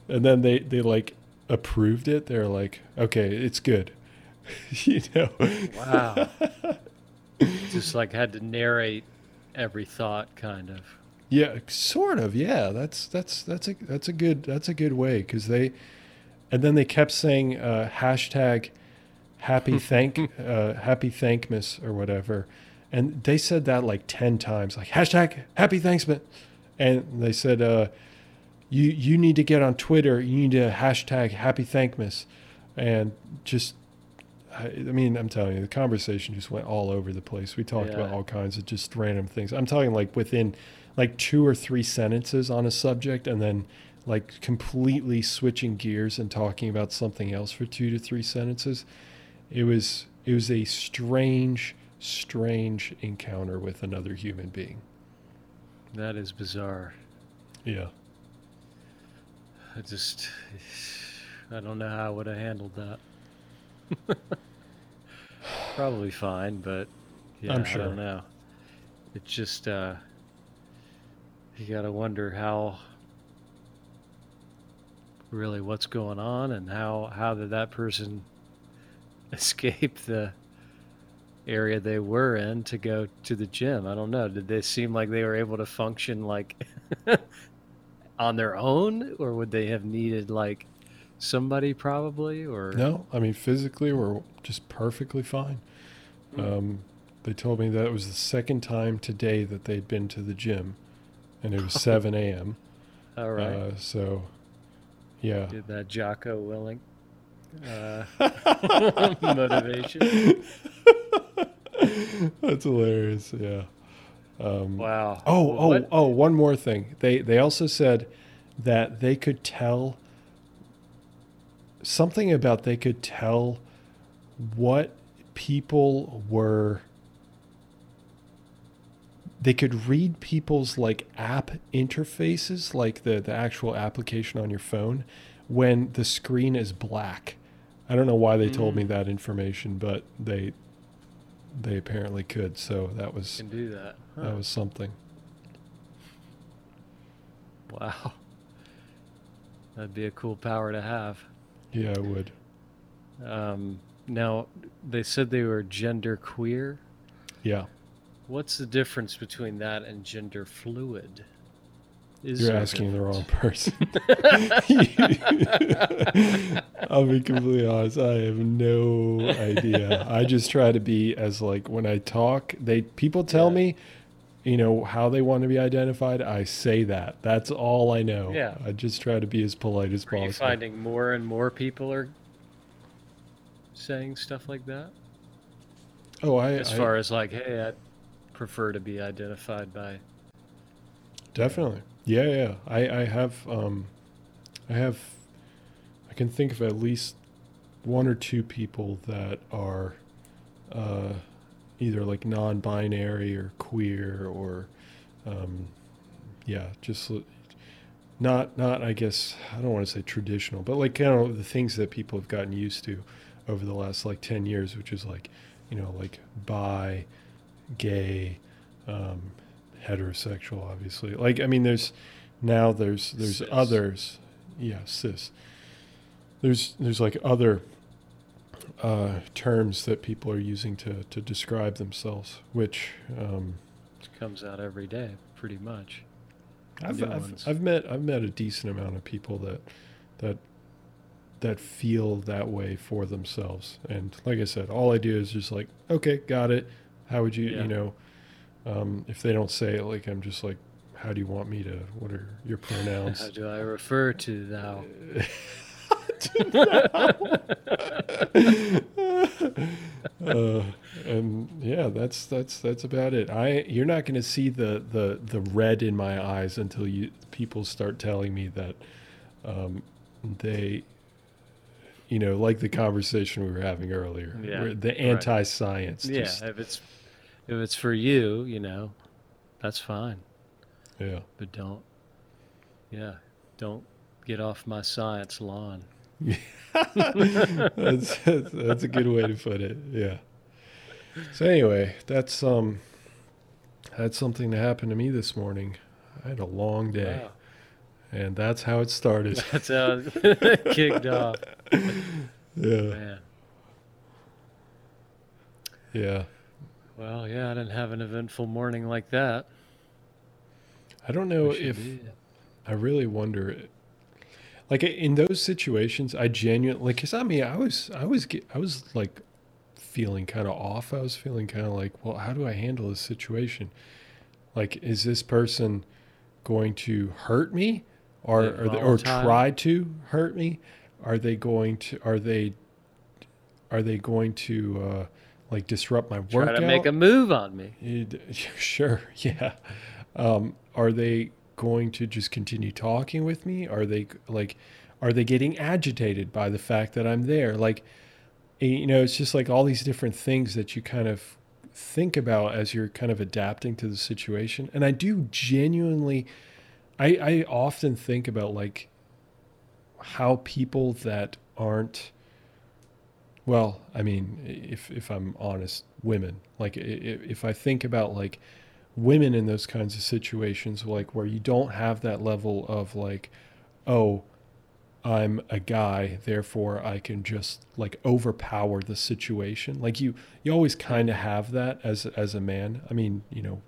and then they they like approved it. They're like, okay, it's good. [LAUGHS] you know. Wow. [LAUGHS] Just like had to narrate every thought, kind of. Yeah, sort of. Yeah, that's that's that's a that's a good that's a good way because they, and then they kept saying uh, hashtag happy thank uh, happy thankmas or whatever, and they said that like ten times, like hashtag happy thanksmas, and they said uh, you you need to get on Twitter, you need to hashtag happy thankmas, and just. I I mean, I'm telling you, the conversation just went all over the place. We talked about all kinds of just random things. I'm talking like within like two or three sentences on a subject and then like completely switching gears and talking about something else for two to three sentences. It was it was a strange, strange encounter with another human being. That is bizarre. Yeah. I just, I don't know how I would have handled that. [LAUGHS] Probably fine, but yeah, I'm I sure. don't know. It's just, uh, you got to wonder how, really, what's going on, and how how did that person [LAUGHS] escape the area they were in to go to the gym? I don't know. Did they seem like they were able to function like [LAUGHS] on their own, or would they have needed like somebody probably, or No, I mean physically we're just perfectly fine. Um, they told me that it was the second time today that they'd been to the gym, and it was 7 a.m. [LAUGHS] all right? Uh, so, yeah. Did that Jocko Willink [LAUGHS] uh, [LAUGHS] motivation? That's hilarious. Yeah. Um, Wow. Oh, Well, oh, what- oh! One more thing. They they also said that they could tell something about they could tell what people were. They could read people's like app interfaces, like the the actual application on your phone, when the screen is black. I don't know why they told me Mm. that information, but they they apparently could. So that was can do that. that was something. Wow. That'd be a cool power to have. Yeah, I would. Um, now, they said they were gender queer. Yeah, What's the difference between that and gender fluid? Is you're asking the wrong person. [LAUGHS] I'll be completely honest. I have no idea. I just try to be as like when I talk, they people tell Yeah. me, you know, how they want to be identified. I say that. That's all I know. Yeah. I just try to be as polite as Are you possible. finding more and more people are saying stuff like that? oh, I, As I- far as like, hey, I prefer to be identified by. Definitely. Yeah, yeah. I, I have um I have I can think of at least one or two people that are uh either like non-binary or queer or um yeah, just not not I guess I don't want to say traditional, but like kind of the things that people have gotten used to over the last like 10 years, which is like, you know, like bi, gay, um heterosexual obviously like i mean there's now there's there's Cis. others yeah cis there's there's like other uh, terms that people are using to, to describe themselves, which um, comes out every day, pretty much. I've, I've. I've met I've met a decent amount of people that that that feel that way for themselves, and like I said, all I do is just like, okay, got it. How would you, Yeah. you know, um, if they don't say it, like I'm just like, how do you want me to? What are your pronouns? How do I refer to thou? [LAUGHS] uh, and yeah, that's that's that's about it. I you're not going to see the the the red in my eyes until you people start telling me that um, they, you know, like the conversation we were having earlier, Yeah, the anti-science. Yeah, just- if it's if it's for you, you know, that's fine. yeah. But don't, yeah, don't get off my science lawn. [LAUGHS] that's, that's that's a good way to put it. Yeah. So anyway, that's um that's something that happened to me this morning. I had a long day, Wow. and that's how it started. [LAUGHS] That's how it [LAUGHS] kicked off. yeah, Man. yeah. Well, yeah, I didn't have an eventful morning like that. I don't know I if did. I really wonder. Like in those situations, I genuinely like. Cause I mean, I was, I was, I was like feeling kind of off. I was feeling kind of like, well, how do I handle this situation? Like, is this person going to hurt me, or Yeah, are they, or volatile. try to hurt me? Are they going to? Are they? Are they going to uh, like disrupt my Try workout? to make a move on me. [LAUGHS] It- [LAUGHS] Sure, yeah. Um, are they going to just continue talking with me? Are they like, are they getting agitated by the fact that I'm there? Like, you know, it's just like all these different things that you kind of think about as you're kind of adapting to the situation. And I do genuinely, I, I often think about like how people that aren't well, I mean, if if I'm honest, women. Like if I think about like women in those kinds of situations, like where you don't have that level of like, oh, I'm a guy, therefore I can just like overpower the situation. Like you, you always kind of have that as as a man. I mean, you know,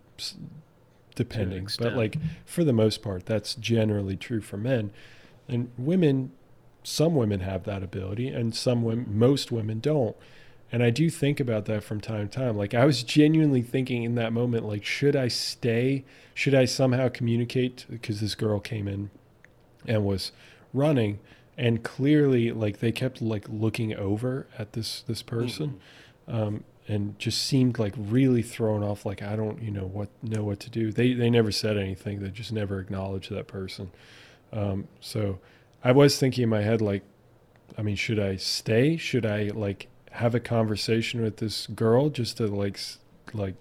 depending, but like for the most part, that's generally true for men. And women, some women have that ability, and some women, most women don't. And I do think about that from time to time. Like I was genuinely thinking in that moment, like, should I stay? Should I somehow communicate? Because this girl came in and was running, and clearly, like, they kept like looking over at this this person, um, and just seemed like really thrown off. Like I don't, you know, what know what to do. They they never said anything. They just never acknowledged that person. Um, so I was thinking in my head, like, I mean, should I stay? Should I like have a conversation with this girl just to like, like,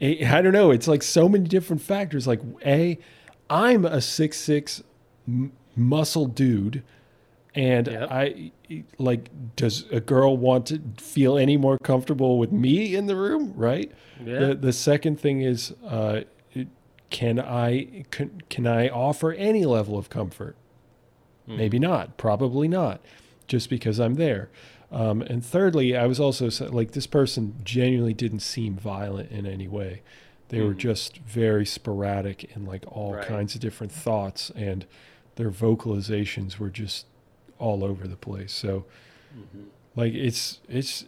I don't know. It's like so many different factors. Like, a, I'm a six six m- muscle dude, and Yep. I like. Does a girl want to feel any more comfortable with me in the room? Right. Yeah. The the second thing is, uh, can I can, can I offer any level of comfort? Hmm. Maybe not. Probably not. Just because I'm there. Um, and thirdly, I was also like this person genuinely didn't seem violent in any way. They were Mhm. just very sporadic in like all Right. kinds of different thoughts, and their vocalizations were just all over the place. So Mhm. like it's it's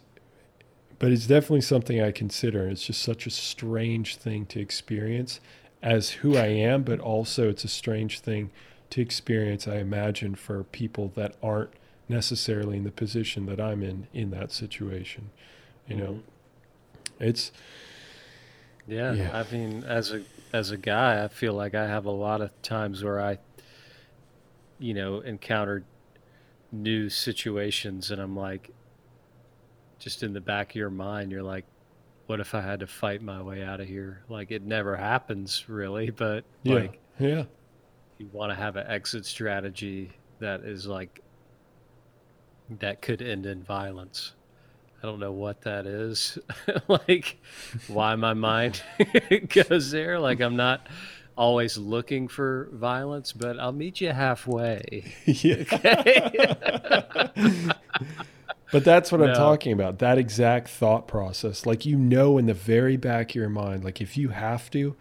but it's definitely something I consider. It's just such a strange thing to experience as who I am, but also it's a strange thing to experience, I imagine, for people that aren't necessarily in the position that I'm in in that situation. You know, Mhm. it's Yeah, Yeah. I mean, as a as a guy, I feel like I have a lot of times where I, you know, encountered new situations, and I'm like, just in the back of your mind, you're like, what if I had to fight my way out of here? Like it never happens really, but yeah, like yeah, you want to have an exit strategy that is like that could end in violence. I don't know what that is. [LAUGHS] like why my mind [LAUGHS] goes there. Like I'm not always looking for violence, but I'll meet you halfway. [LAUGHS] yeah. But that's what I'm talking about. That exact thought process. Like you know in the very back of your mind, like if you have to,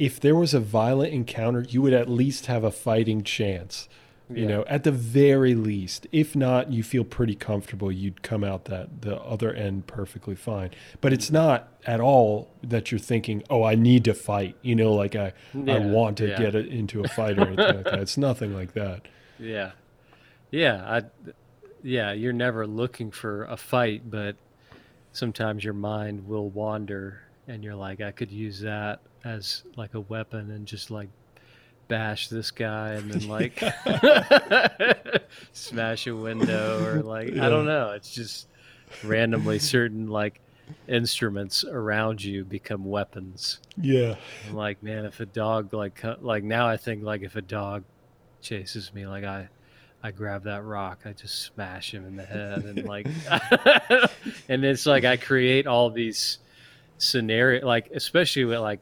if there was a violent encounter, you would at least have a fighting chance. You Yeah. know, at the very least. If not, you feel pretty comfortable you'd come out that the other end perfectly fine. But it's not at all that you're thinking, "Oh, I need to fight." You know, like I I want to yeah. get into a fight or anything like that. It's nothing like that. Yeah, yeah, I, yeah. You're never looking for a fight, but sometimes your mind will wander, and you're like, I could use that as like a weapon, and just like bash this guy, and then like [LAUGHS] [LAUGHS] smash a window, or like I don't know. It's just randomly certain like instruments around you become weapons. Yeah. I'm like, man, if a dog like like now I think like if a dog chases me, like I I grab that rock, I just smash him in the head, and like, [LAUGHS] and it's like I create all these scenario, like especially with like,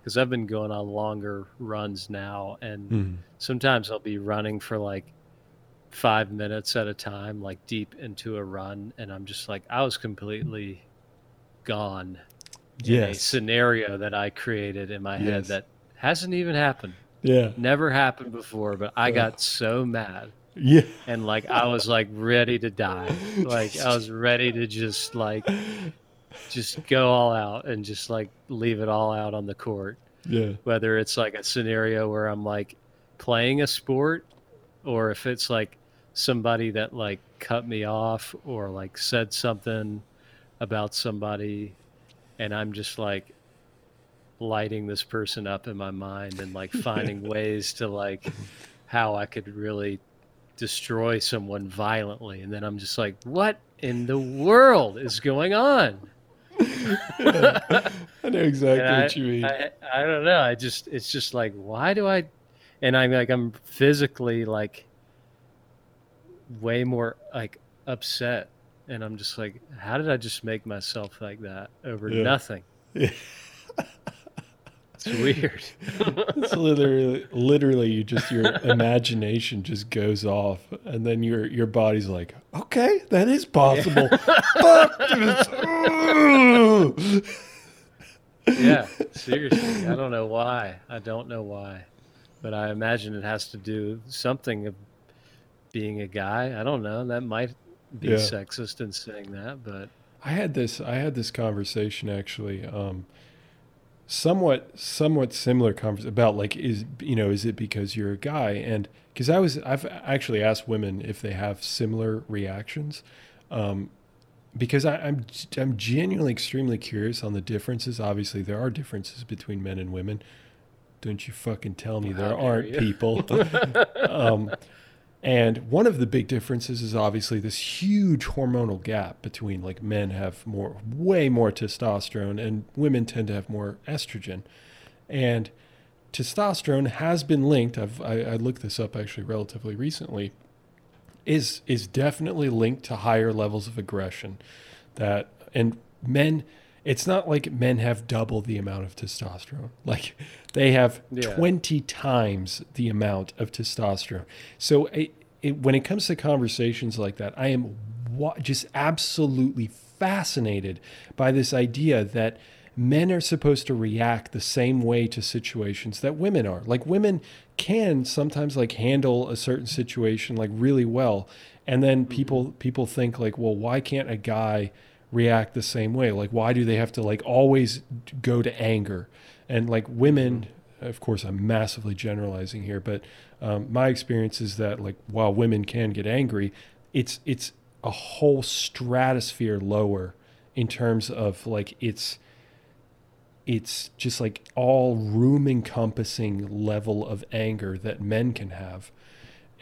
because I've been going on longer runs now, and Mhm. sometimes I'll be running for like five minutes at a time, like deep into a run, and I'm just like, I was completely gone in a Yes. scenario that I created in my head that hasn't even happened. Yeah. Never happened before, but I Yeah. got so mad Yeah. and like I was like ready to die. [LAUGHS] Like I was ready to just like just go all out and just like leave it all out on the court. Yeah. Whether it's like a scenario where I'm like playing a sport or if it's like somebody that like cut me off or like said something about somebody and I'm just like lighting this person up in my mind and like finding [LAUGHS] ways to like how I could really destroy someone violently and then I'm just like what in the world is going on I know exactly what you mean. I, I, I don't know. I just it's just like why do I and I'm like I'm physically like way more like upset and I'm just like how did I just make myself like that over Yeah. nothing? Yeah. [LAUGHS] It's weird. [LAUGHS] it's literally, literally, you just your imagination just goes off, and then your your body's like, okay, that is possible. [LAUGHS] Yeah, seriously. I don't know why. I don't know why. But I imagine it has to do something of being a guy. I don't know. That might be Yeah. sexist in saying that, but I had this I had this conversation actually um somewhat somewhat similar conversation about like is you know is it because you're a guy? And because I was I've actually asked women if they have similar reactions um because I, I'm I'm genuinely extremely curious on the differences. Obviously there are differences between men and women. Don't you fucking tell me there aren't people. [LAUGHS] Um and one of the big differences is obviously this huge hormonal gap between like men have more, way more testosterone and women tend to have more estrogen. And testosterone has been linked. I've, I, I looked this up actually relatively recently. Is is definitely linked to higher levels of aggression. That and men, it's not like men have double the amount of testosterone. [LAUGHS] Like they have Yeah. 20 times the amount of testosterone. So it, it, when it comes to conversations like that, I am wa- just absolutely fascinated by this idea that men are supposed to react the same way to situations that women are. Like women can sometimes like handle a certain situation like really well, and then mm-hmm. people people think like, well, why can't a guy react the same way? Like, why do they have to like always go to anger? And like women, of course, I'm massively generalizing here, but um, my experience is that like while women can get angry, it's it's a whole stratosphere lower in terms of like it's it's just like all room encompassing level of anger that men can have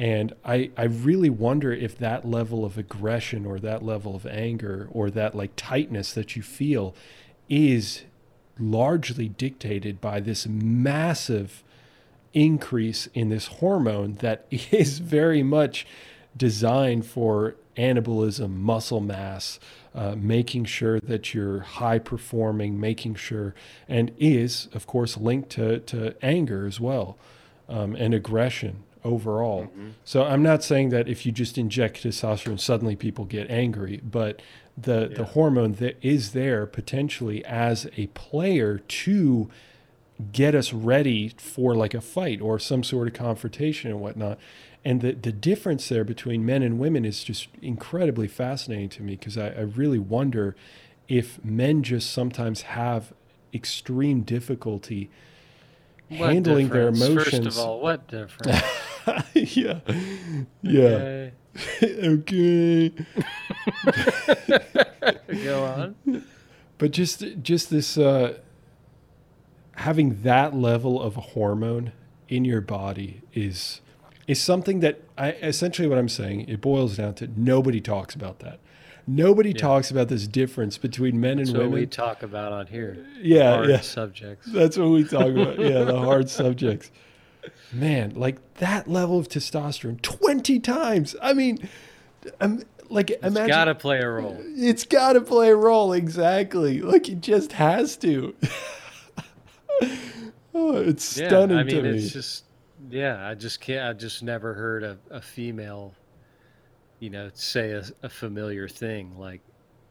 and I, I really wonder if that level of aggression or that level of anger or that like tightness that you feel is largely dictated by this massive increase in this hormone that [LAUGHS] is very much designed for anabolism, muscle mass, uh, making sure that you're high performing, making sure, and is, of course, linked to, to anger as well um, and aggression. Overall. Mm-hmm. So I'm not saying that if you just inject testosterone, suddenly people get angry, but the the hormone that is there potentially as a player to get us ready for like a fight or some sort of confrontation and whatnot. And the, the difference there between men and women is just incredibly fascinating to me because I, I really wonder if men just sometimes have extreme difficulty What handling their emotions. First of all, what difference? [LAUGHS] [LAUGHS] yeah. Yeah. Okay. [LAUGHS] [LAUGHS] Go on. But just just this uh having that level of hormone in your body is is something that I essentially what I'm saying, it boils down to nobody talks about that. Nobody Yeah. talks about this difference between men That's and what women. we talk about on here. yeah, Hard yeah. subjects. That's what we talk about. Yeah, the hard subjects. Man, like that level of testosterone 20 times. I mean, um, like It's imagine got to play a role. it's got to play a role exactly. Like it just has to. [LAUGHS] oh, it's Yeah, stunning I mean, to it's me. just, yeah, I just can't, I just never heard a, a female, you know, say a, a familiar thing like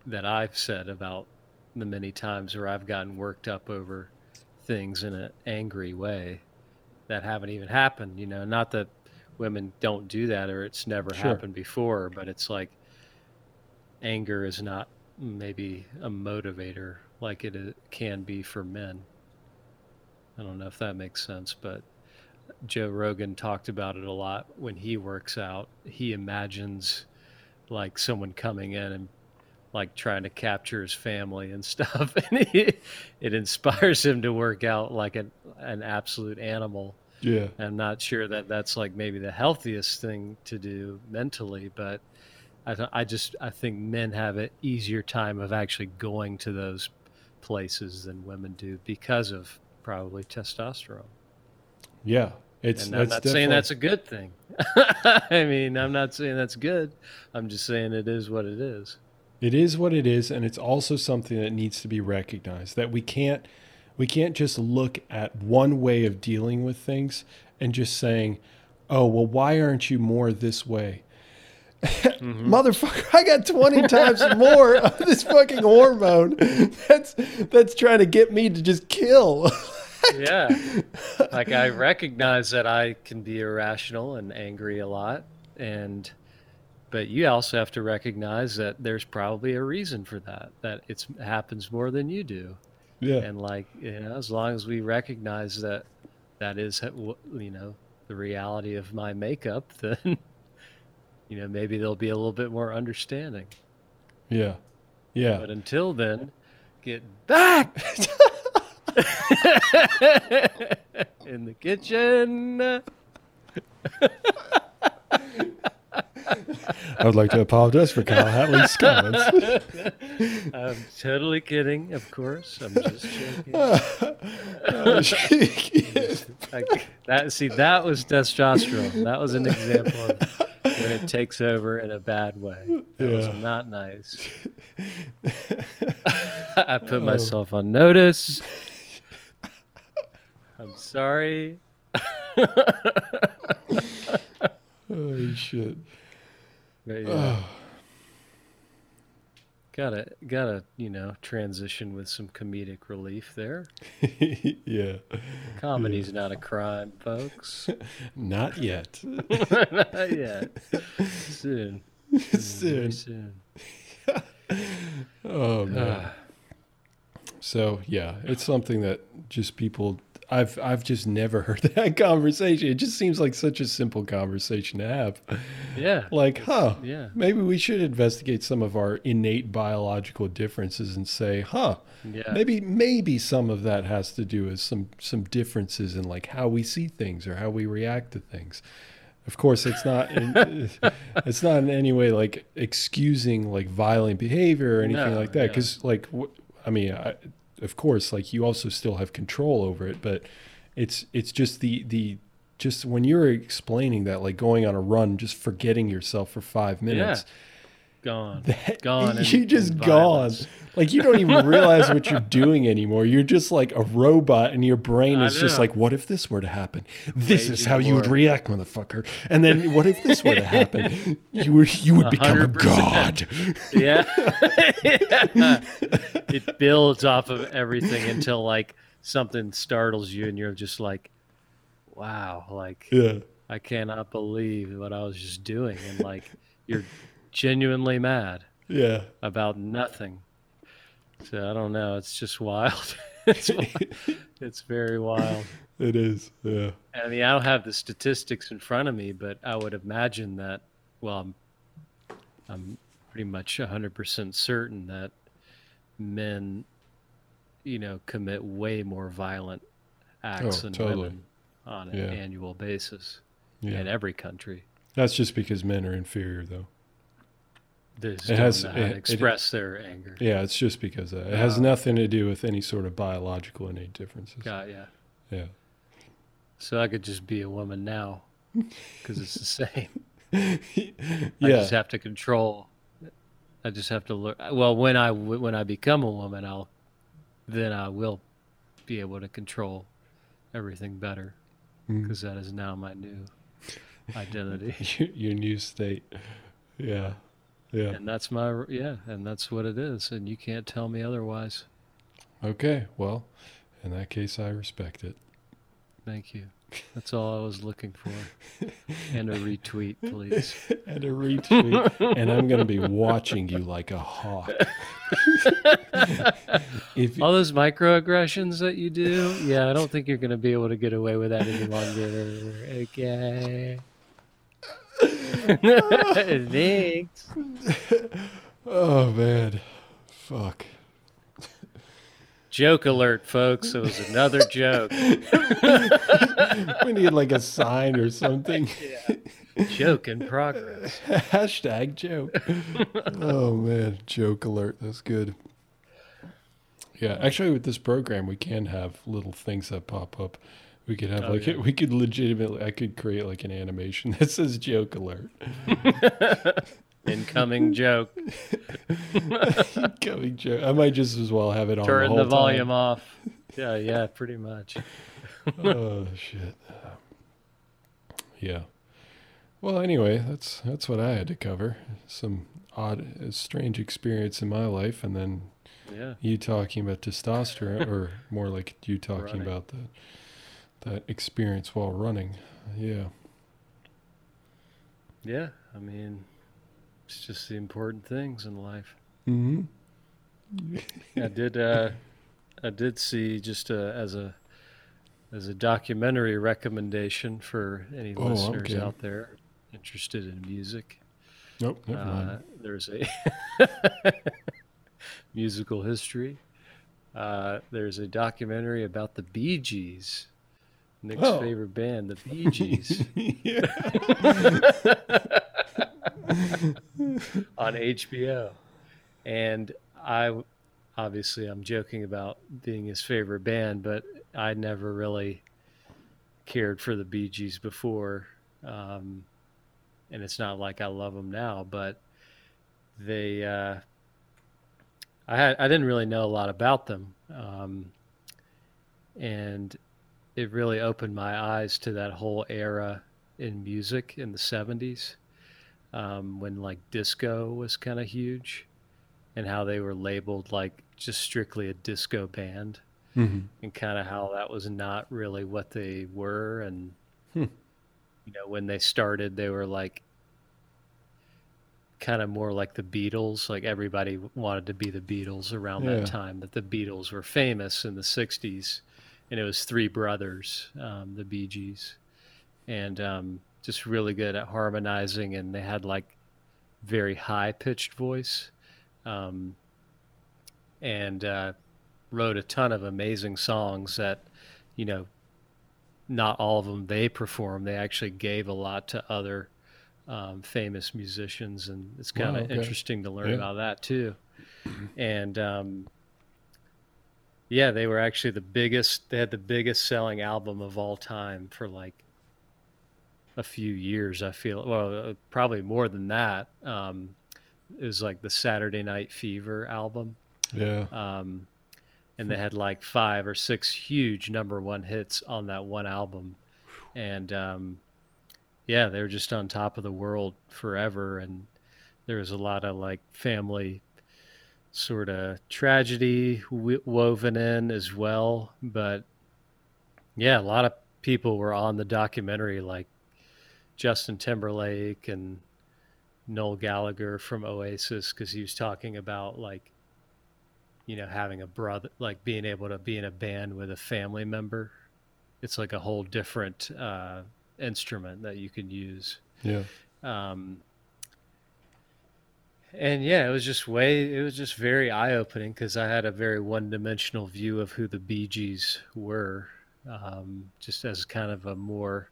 that I've said about the many times where I've gotten worked up over things in an angry way that haven't even happened, you know, not that women don't do that or it's never Sure. happened before, but it's like anger is not maybe a motivator like it can be for men. I don't know if that makes sense, but Joe Rogan talked about it a lot when he works out. He imagines like someone coming in and like trying to capture his family and stuff, [LAUGHS] and he, it inspires him to work out like an an absolute animal. Yeah. I'm not sure that that's like maybe the healthiest thing to do mentally, but I, th- I just I think men have an easier time of actually going to those places than women do because of probably testosterone. Yeah. It's And I'm that's not saying that's a good thing. [LAUGHS] I mean, I'm not saying that's good. I'm just saying it is what it is. It is what it is, and it's also something that needs to be recognized that we can't we can't just look at one way of dealing with things and just saying, "Oh, well, why aren't you more this way?" Mm-hmm. [LAUGHS] Motherfucker, I got 20 times more of this fucking hormone. That's that's trying to get me to just kill. [LAUGHS] yeah. Like I recognize that I can be irrational and angry a lot and but you also have to recognize that there's probably a reason for that that it's happens more than you do yeah. and like you know as long as we recognize that that is you know the reality of my makeup [LAUGHS] then you know maybe there'll be a little bit more understanding Yeah. Yeah. but until then get back [LAUGHS] in the kitchen [LAUGHS] [LAUGHS] I would like to apologize for Kyle Hatley's comments. [LAUGHS] i'm totally kidding of course. I'm just joking. [LAUGHS] Like, that see that was testosterone. That was an example of when it takes over in a bad way. That was not nice. I put um. myself on notice. I'm sorry. Oh shit. But yeah. gotta gotta you know transition with some comedic relief there [LAUGHS] yeah. comedy's not a crime folks [LAUGHS] Not yet. [LAUGHS] not yet soon mm, Soon. soon Oh man. Ah. So yeah, it's something that just people I've I've just never [LAUGHS] heard that conversation. It just seems like such a simple conversation to have. yeah Like, huh, yeah maybe we should investigate some of our innate biological differences and say, huh, yeah maybe maybe some of that has to do with some some differences in like how we see things or how we react to things. Of course, it's not in, [LAUGHS] [LAUGHS] it's not in any way like excusing like violent behavior or anything No, like that yeah. because like wh- I mean, I, of course, like you also still have control over it, but it's it's just the the just when you're explaining that like going on a run just forgetting yourself for 5 minutes gone, That- [LAUGHS] gone. you just gone. [LAUGHS] Like you don't even [LAUGHS] realize what you're doing anymore. You're just like a robot, and your brain is just like, "What if this were to happen? This is Raging how you would react, motherfucker." And then, what if this were to happen? You would you would become a 100%. god. Yeah. it builds off of everything until like something startles you and you're just like, wow, like Yeah, I cannot believe what I was just doing. And like you're genuinely mad yeah. about nothing. So I don't know. It's just wild. [LAUGHS] it's, [LAUGHS] wi- it's very wild. It is. Yeah. I mean, I don't have the statistics in front of me, but I would imagine that, well, I'm, I'm pretty much 100% certain that men, you know, commit way more violent acts Oh, than totally. women on an Yeah. annual basis Yeah. in every country. That's just because men are inferior, though. It has- know it- to it- express their anger. Yeah, it's just because of that. It has Uh, nothing to do with any sort of biological innate differences. God, yeah. Yeah. So I could just be a woman now because it's the same. [LAUGHS] I just have to control. I just have to learn. Well, when I when I become a woman, I'll then I will be able to control everything better Mm. because that is now my new [LAUGHS] identity, your, your new state. Yeah. Yeah. and that's my yeah, and that's what it is, and you can't tell me otherwise. Okay. Well, in that case, I respect it. Thank you. That's all I was looking for, and a retweet, please. [LAUGHS] and a retweet. and I'm going to be watching you like a hawk. [LAUGHS] if All those microaggressions that you do, yeah, I don't think you're going to be able to get away with that any longer. Okay. [LAUGHS] Thanks. oh man, fuck. Joke alert, folks. It was another joke. [LAUGHS] We need like a sign or something. [LAUGHS] Joke in progress. Hashtag joke. oh man, joke alert. That's good. Yeah, actually, with this program, we can have little things that pop up. We could have Oh, like yeah. we could legitimately. I could create like an animation [LAUGHS] that says joke alert. [LAUGHS] Incoming joke. [LAUGHS] Going joke. I might just as well have it on. Turn the, the, whole time. volume off. Yeah, yeah, pretty much. oh shit. Yeah. Well, anyway, that's that's what I had to cover. Some odd, strange experience in my life, and then Yeah. you talking about testosterone, or more like you talking Running. about that that experience while running. Yeah. Yeah. I mean, it's just the important things in life. Hmm. I did. Uh, I did see just uh, as a as a documentary recommendation for any Oh, listeners okay. out there interested in music. Nope. Never Uh, mind. there's a [LAUGHS] musical history. Uh, there's a documentary about the Bee Gees, Nick's Oh. favorite band, the Bee [LAUGHS] Gees, on HBO. And I obviously I'm joking about being his favorite band, but I never really cared for the Bee Gees before. Um, and it's not like I love them now, but they uh, I had I didn't really know a lot about them, um, and it really opened my eyes to that whole era in music in the '70s um, when like disco was kind of huge, and how they were labeled like just strictly a disco band, Mhm. and kind of how that was not really what they were, and Hmm. you know when they started they were like kind of more like the Beatles. Like everybody wanted to be the Beatles around Yeah. that time that the Beatles were famous in the '60s, and it was three brothers, um, the Bee Gees, and um, just really good at harmonizing. And they had like very high pitched voice, um, and uh, wrote a ton of amazing songs that you know. Not all of them they performed. They actually gave a lot to other um, famous musicians, and it's kind Wow, of okay. interesting to learn Yeah. about that too. And um, yeah, they were actually the biggest. They had the biggest selling album of all time for like a few years. I feel well, uh, probably more than that. Um, it was like the Saturday Night Fever album. Yeah. Um, and they had like five or six huge number one hits on that one album. And um, yeah, they were just on top of the world forever. And there was a lot of like family sort of tragedy w- woven in as well. But yeah, a lot of people were on the documentary, like Justin Timberlake and Noel Gallagher from Oasis, because he was talking about like you know, having a brother, like being able to be in a band with a family member. It's like a whole different uh, instrument that you can use. Yeah. Um, and yeah, it was just way, it was just very eye opening because I had a very one dimensional view of who the Bee Gees were, um, just as kind of a more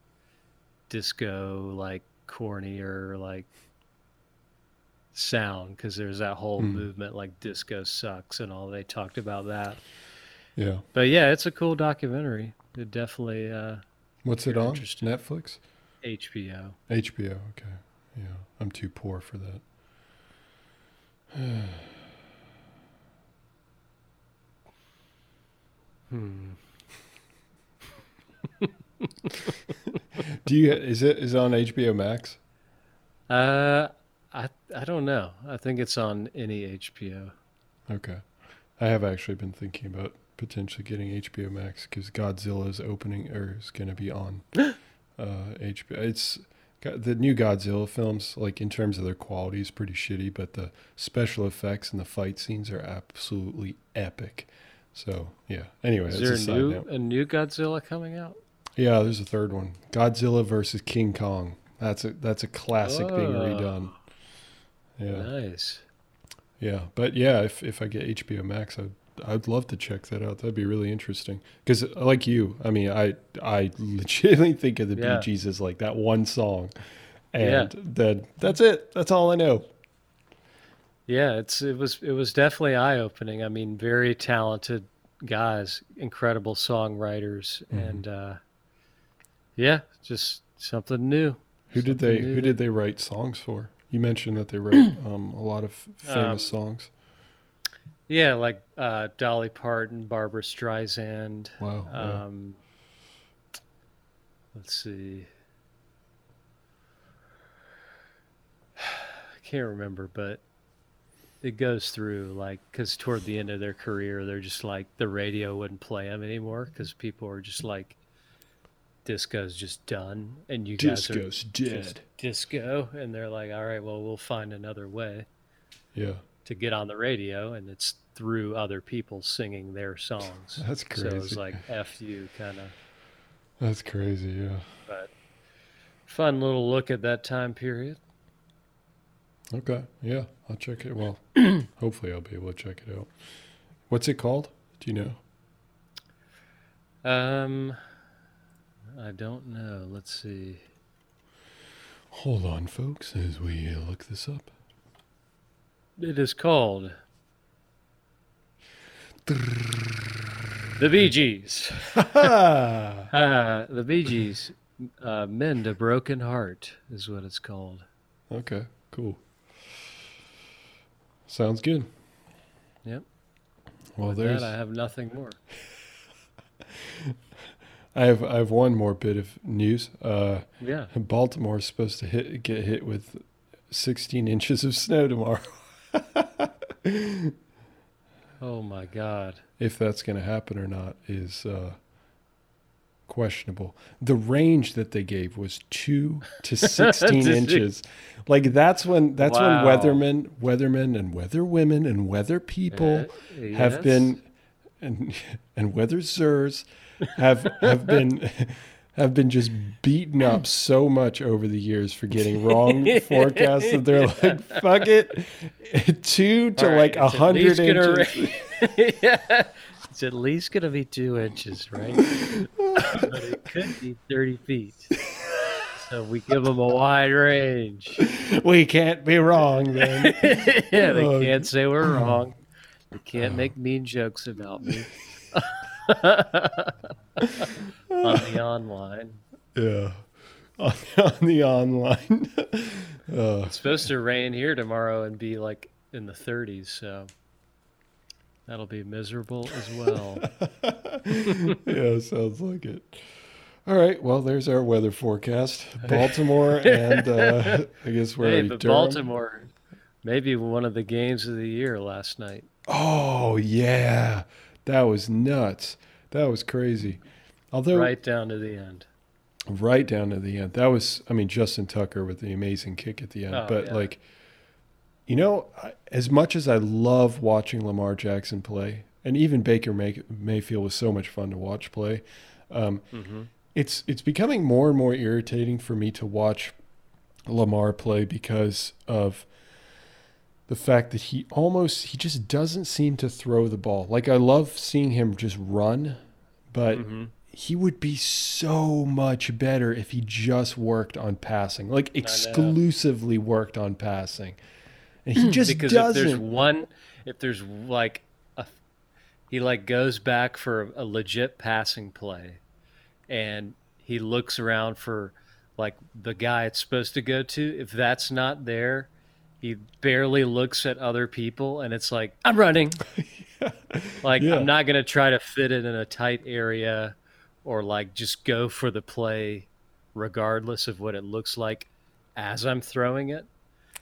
disco, like cornier, like sound because there's that whole Mm. movement like disco sucks and all they talked about that Yeah. but yeah it's a cool documentary it definitely uh What's it on? Netflix? hbo HBO. Okay. Yeah. I'm too poor for that. Hmm. [SIGHS] Do you is it is it on HBO Max? uh i i don't know i think it's on any hbo Okay. I have actually been thinking about potentially getting HBO Max because Godzilla is opening or is going to be on [GASPS] uh, HBO. It's the new Godzilla films, like in terms of their quality, is pretty shitty, but the special effects and the fight scenes are absolutely epic. So yeah. Anyway, is that's there a a new note. a new godzilla coming out Yeah, there's a third one. Godzilla versus King Kong. That's a that's a classic being Oh. redone. Yeah. nice Yeah, but yeah, if if I get HBO Max, I'd I'd love to check that out. That'd be really interesting. Because like you, I mean, I I [LAUGHS] legitimately think of the Yeah. Bee Gees as like that one song, Yeah. and then that's it. That's all I know. yeah it's it was it was definitely eye opening i mean very talented guys incredible songwriters Mhm. and uh yeah just something new Who did they new Who did they write songs for? You mentioned that they wrote [CLEARS THROAT] um, a lot of famous Um, songs. Yeah, like uh, Dolly Parton, Barbra Streisand. Wow. yeah. Um, let's see. [SIGHS] I can't remember, but it goes through like because toward the end of their career, they're just like the radio wouldn't play them anymore because people are just like, disco's just done, and you guys are Disco's just dead. disco, and they're like, all right, well, we'll find another way Yeah, to get on the radio, and it's through other people singing their songs. [LAUGHS] that's crazy. So it was like F you kind of, That's crazy. Yeah. but fun little look at that time period. Okay. Yeah, I'll check it. Well, [CLEARS THROAT] hopefully I'll be able to check it out. What's it called? Do you know? Um, I don't know. Let's see. Hold on, folks, as we look this up. It is called The Bee Gees. [LAUGHS] [LAUGHS] Uh, the Bee Gees, uh, Mend a Broken Heart is what it's called. Okay, cool. Sounds good. Yep. Well, With there's. that, I have nothing more. [LAUGHS] I have I have one more bit of news. Uh, Yeah. Baltimore's supposed to hit get hit with 16 inches of snow tomorrow. Oh my God. if that's going to happen or not is uh, questionable. The range that they gave was two to [LAUGHS] sixteen inches. Like that's when that's Wow. when weathermen, weathermen, and weather women and weather people Uh, have been and and weather sirs have have been. [LAUGHS] Have been just beaten up [LAUGHS] so much over the years for getting [LAUGHS] wrong forecasts that they're like, fuck it, [LAUGHS] two to right, like a hundred inches. yeah. It's at least going to be two inches, right? but it could be 30 feet. So we give them a wide range. we can't be wrong then. yeah, they Oh, can't say we're oh. wrong. They can't oh. make mean jokes about me on [LAUGHS] the online. yeah. on, on the online. [LAUGHS] uh, It's supposed to rain here tomorrow and be like in the 30s, so that'll be miserable as well. [LAUGHS] yeah, sounds like it. All right, well, there's our weather forecast. Baltimore and uh, I guess where hey, but Durham? Baltimore, maybe one of the games of the year last night. Oh yeah, that was nuts. That was crazy. Although right down to the end. right down to the end, that was I mean Justin Tucker with the amazing kick at the end. Oh, but yeah. like, you know, I- as much as I love watching Lamar Jackson play, and even Baker May- Mayfield was so much fun to watch play. Um, hmm it's it's becoming more and more irritating for me to watch Lamar play because of the fact that he almost he just doesn't seem to throw the ball. Like I love seeing him just run, but hmm he would be so much better if he just worked on passing. Like exclusively worked on passing. And he hmm. just because if there's one, if there's like a, he like goes back for a legit passing play, and he looks around for like the guy it's supposed to go to. If that's not there, he barely looks at other people, and it's like I'm running. [LAUGHS] Like Yeah. I'm not gonna try to fit it in a tight area, or like just go for the play, regardless of what it looks like as I'm throwing it.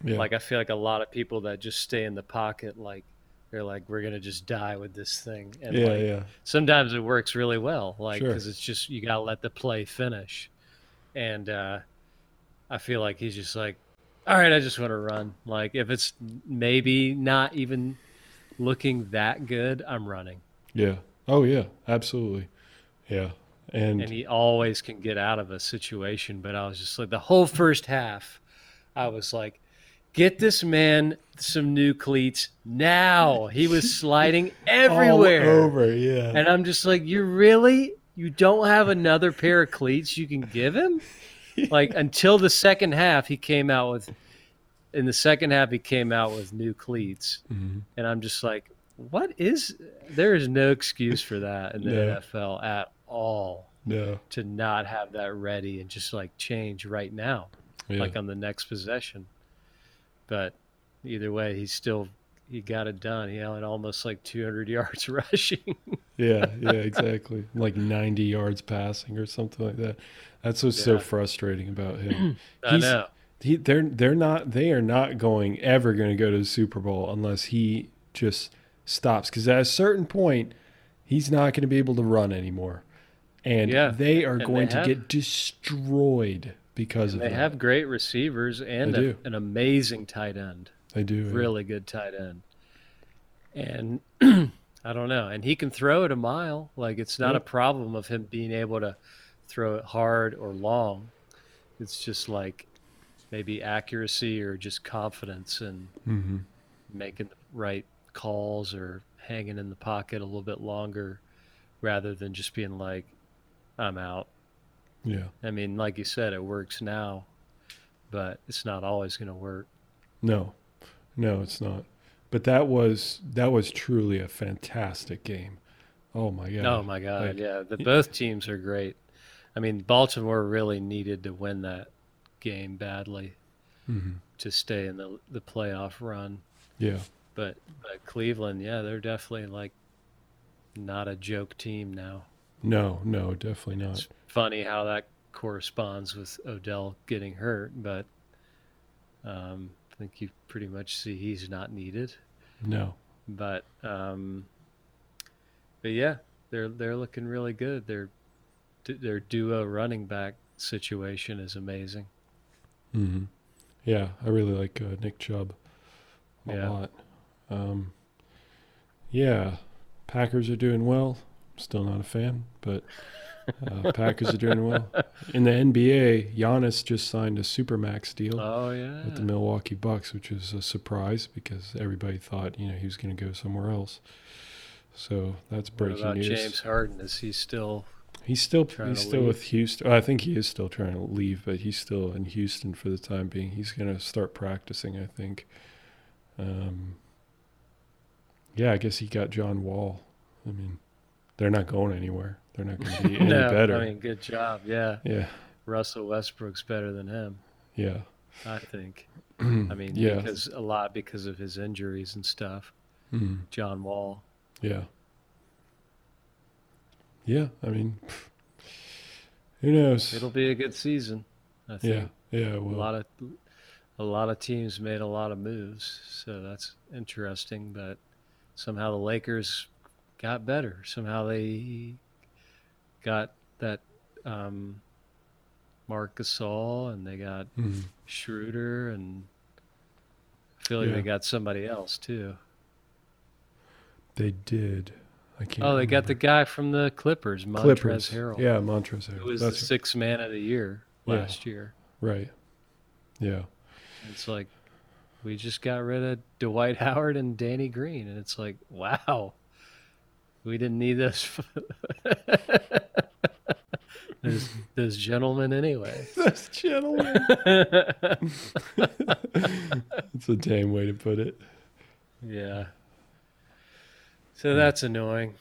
Yeah. Like I feel like a lot of people that just stay in the pocket, like they're like, we're gonna just die with this thing. And yeah, like, yeah. sometimes it works really well, like Sure. because it's just you gotta let the play finish. And uh, I feel like he's just like, all right, I just want to run. Like if it's maybe not even looking that good, I'm running. Yeah. Oh yeah, absolutely. Yeah. And, and he always can get out of a situation. But I was just like the whole first half, I was like, get this man some new cleats now. He was [LAUGHS] sliding everywhere, all over, yeah. and I'm just like, you really, you don't have another pair of cleats you can give him? [LAUGHS] Like until the second half, he came out with. In the second half, he came out with new cleats, Mhm. and I'm just like, what is? There is no excuse for that in the No. NFL at all No. to not have that ready and just like change right now, Yeah. like on the next possession. But either way, he still he got it done. He had almost like 200 [LAUGHS] yards rushing. Yeah, [LAUGHS] yeah, exactly. like 90 yards passing or something like that. That's what's so frustrating about him. [CLEARS THROAT] I He's- know. He, they're they're not they are not going ever going to go to the Super Bowl unless he just stops because at a certain point he's not going to be able to run anymore, and Yeah, they are and going they to get destroyed because of They that. They have great receivers and a, an amazing tight end. they do yeah. Really good tight end. And [CLEARS THROAT] I don't know. And he can throw it a mile. Like it's not Yeah. a problem of him being able to throw it hard or long. It's just like maybe accuracy or just confidence and Mhm. making the right calls or hanging in the pocket a little bit longer rather than just being like, I'm out. Yeah. I mean, like you said, it works now, but it's not always going to work. No, no, it's not. But that was that was truly a fantastic game. Oh my god. Oh my God! Like, yeah, the, both teams are great. I mean, Baltimore really needed to win that game badly Mhm. to stay in the the playoff run. Yeah. But but Cleveland, yeah, they're definitely like not a joke team now. No, no, definitely not. It's funny how that corresponds with Odell getting hurt, but um, I think you pretty much see he's not needed. No. But um, but yeah, they're they're looking really good. Their their duo running back situation is amazing. Mm-hmm. Yeah, I really like uh, Nick Chubb a Yeah. lot. Um, yeah, Packers are doing well. Still not a fan, but uh, Packers are doing well. In the NBA, Giannis just signed a supermax deal Oh yeah, with the Milwaukee Bucks, which was a surprise because everybody thought you know he was going to go somewhere else. So that's what breaking about news. James Harden? Is he still? He's still he's still leave? with Houston. I think he is still trying to leave, but he's still in Houston for the time being. He's going to start practicing, I think. Um, yeah, I guess he got John Wall. I mean, they're not going anywhere. They're not going to be [LAUGHS] any no, better. I mean, good job. Yeah, yeah, Russell Westbrook's better than him. Yeah. I think. [CLEARS THROAT] I mean, Yeah. because a lot because of his injuries and stuff. Mhm. John Wall. Yeah. Yeah. I mean, [SIGHS] who knows? It'll be a good season. I think. yeah. Yeah. a lot of a lot of teams made a lot of moves, so that's interesting. But somehow the Lakers got better. Somehow they got that um, Marc Gasol, and they got mhm. Schroeder, and I feel like Yeah. they got somebody else too. they did. I can't. Oh, they got the guy from the Clippers, Montrez Clippers. Harrell, Yeah, Montrezl who Harrell. was the That's sixth man of the year Yeah. last year. right. Yeah. It's like we just got rid of Dwight Howard and Danny Green, and it's like, wow, we didn't need this. [LAUGHS] those, those gentlemen anyway. [LAUGHS] That's gentleman. [LAUGHS] That's a tame way to put it. yeah. So that's annoying.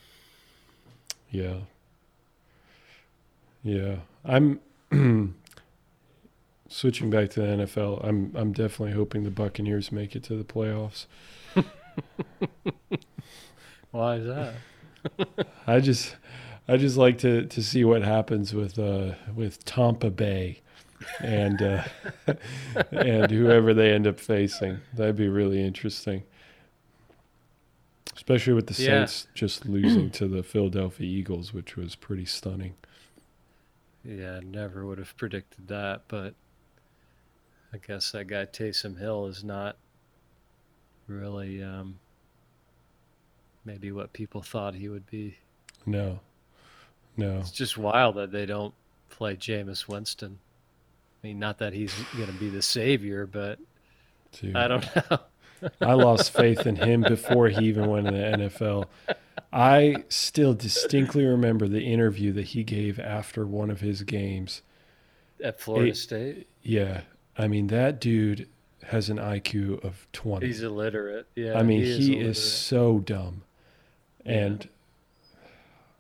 Yeah. Yeah. I'm [CLEARS THROAT] switching back to the NFL. I'm I'm definitely hoping the Buccaneers make it to the playoffs. Why is that? [LAUGHS] I just I just like to to see what happens with uh with Tampa Bay and uh [LAUGHS] and whoever they end up facing. That'd be really interesting. Especially with the Yeah. Saints just losing to the Philadelphia Eagles, which was pretty stunning. Yeah, I never would have predicted that, but I guess that guy Taysom Hill is not really um, maybe what people thought he would be. No. No. It's just wild that they don't play Jameis Winston. I mean, not that he's going to be the savior, but Dude. I don't know. [LAUGHS] I lost faith in him before he even went in the NFL. I still distinctly remember the interview that he gave after one of his games. At Florida It- State, Yeah. I mean, that dude has an IQ of 20. he's illiterate. Yeah, I mean, he he, illiterate. is so dumb. And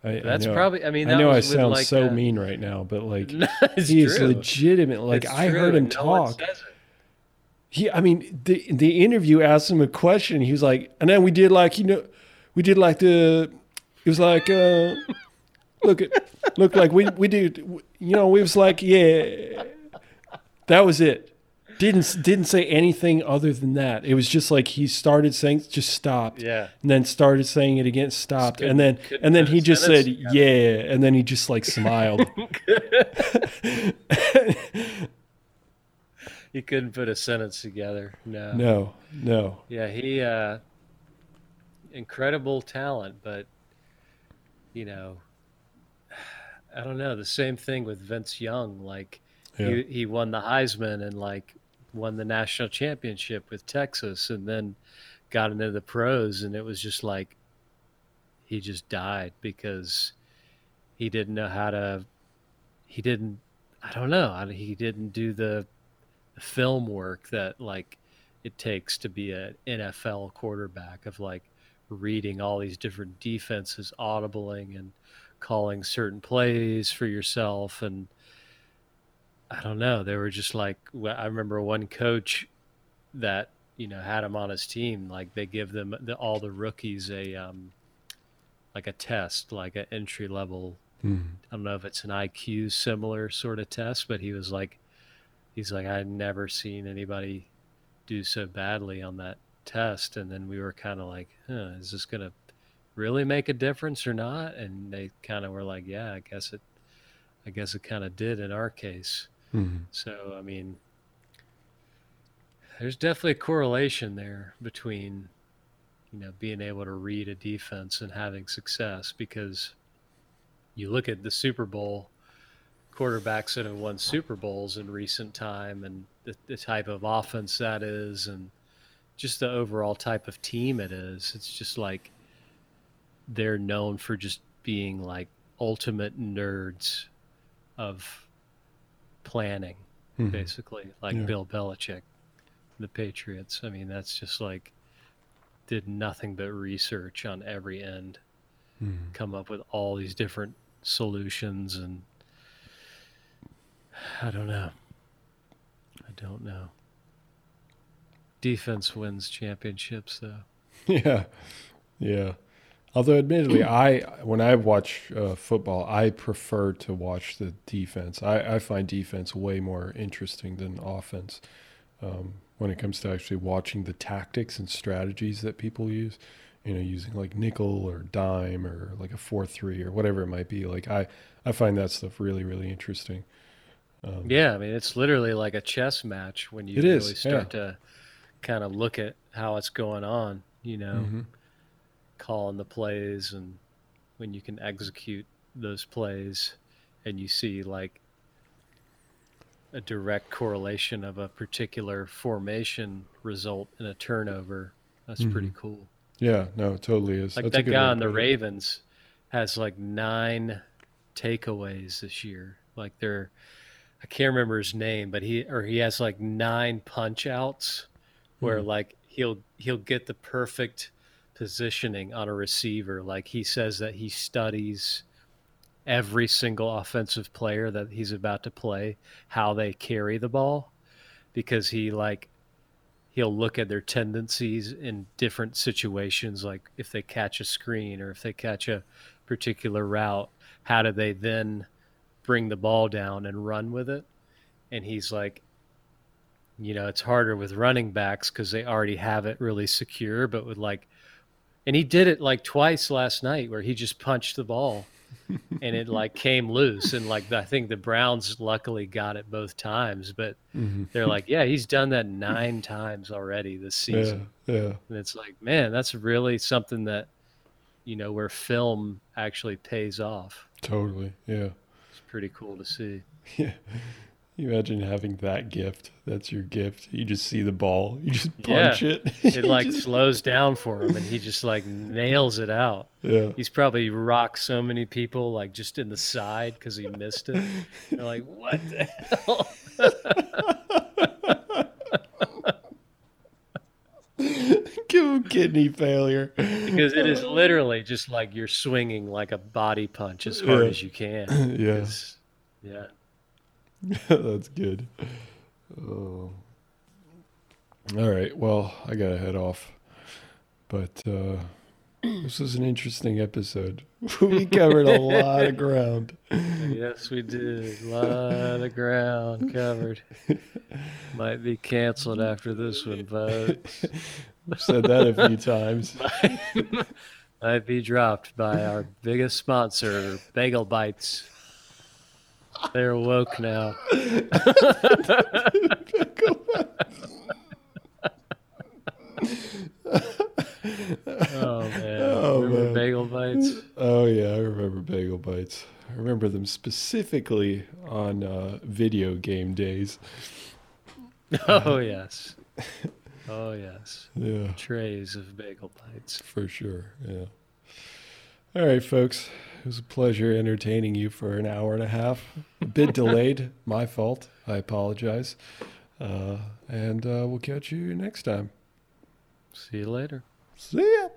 I, I That's know, probably. I mean, I know I sound like, so uh, mean right now, but like [LAUGHS] it's he is true. legitimate. Like It's I true, heard him no talk. He, I mean, the the interview asked him a question. He was like, and then we did like, you know, we did like the, it was like, uh, [LAUGHS] look at, look like we we did, you know, we was like, yeah, that was it. Didn't didn't say anything other than that. It was just like he started saying, just stopped, Yeah. and then started saying it again, stopped, couldn't- and then and then he just said, together. yeah, and then he just like smiled. [LAUGHS] He couldn't put a sentence together. No. no, no, Yeah, he uh incredible talent, but you know, I don't know, the same thing with Vince Young, like yeah, he he won the Heisman and like won the national championship with Texas and then got into the pros and it was just like he just died because he didn't know how to he didn't I don't know, he didn't do the film work that like it takes to be an NFL quarterback of like reading all these different defenses, audibling and calling certain plays for yourself. And I don't know, they were just like, I remember one coach that, you know, had him on his team. Like they give them the, all the rookies a, um, like a test, like an entry level Mhm. I don't know if it's an IQ similar sort of test, but he was like, he's like, I'd never seen anybody do so badly on that test. And then we were kind of like, huh, is this going to really make a difference or not? And they kind of were like, yeah, I guess it, I guess it kind of did in our case. Mhm. So, I mean, there's definitely a correlation there between, you know, being able to read a defense and having success because you look at the Super Bowl quarterbacks that have won Super Bowls in recent time and the, the type of offense that is and just the overall type of team it is. It's just like they're known for just being like ultimate nerds of planning Mhm. basically, like Yeah. Bill Belichick, the Patriots. I mean, that's just like did nothing but research on every end, Mhm. come up with all these different solutions, and I don't know. I don't know. Defense wins championships, though. [LAUGHS] Yeah, yeah. Although, admittedly, I when I watch uh, football, I prefer to watch the defense. I, I find defense way more interesting than offense um, when it comes to actually watching the tactics and strategies that people use. You know, using like nickel or dime or like a four three or whatever it might be. Like I, I find that stuff really really interesting. Um, yeah, I mean, it's literally like a chess match when you really is, start yeah. to kind of look at how it's going on. You know. hmm calling the plays and when you can execute those plays and you see like a direct correlation of a particular formation result in a turnover that's pretty cool Yeah, no, it totally is. like That's that guy on the ravens has like nine takeaways this year like they're i can't remember his name but he or he has like nine punch outs where Hmm. like he'll he'll get the perfect positioning on a receiver. Like he says that he studies every single offensive player that he's about to play how they carry the ball because he like he'll look at their tendencies in different situations like if they catch a screen or if they catch a particular route how do they then bring the ball down and run with it? And he's like you know it's harder with running backs because they already have it really secure but with like and he did it like twice last night where he just punched the ball [LAUGHS] and it like came loose and like i think the browns luckily got it both times but Mhm. they're like yeah he's done that [LAUGHS] nine times already this season Yeah, yeah, and it's like man that's really something that you know where film actually pays off totally. Yeah. it's pretty cool to see [LAUGHS] Yeah. You imagine having that gift. That's your gift. You just see the ball. You just Yeah. punch it. [LAUGHS] it like just- slows down for him and he just like nails it out yeah. he's probably rocked so many people like just in the side because he missed it they're like what the hell [LAUGHS] Give him kidney failure. because it is literally just like you're swinging like a body punch as hard Yeah. as you can [LAUGHS] Yeah. yeah [LAUGHS] That's good. Oh. All right. Well, I gotta head off. But uh, this was an interesting episode. [LAUGHS] we covered a lot of ground. yes we did a lot of ground covered might be canceled after this one folks I've said that a few times. [LAUGHS] might be dropped by our biggest sponsor bagel bites they're woke now [LAUGHS] oh man Oh, remember man. bagel bites Oh yeah, I remember bagel bites. I remember them specifically on uh, video game days. [LAUGHS] oh yes oh yes Yeah, trays of bagel bites for sure. Yeah. All right, folks. It was a pleasure entertaining you for an hour and a half. A bit [LAUGHS] delayed, my fault. I apologize. Uh, and uh, we'll catch you next time. see you later See ya.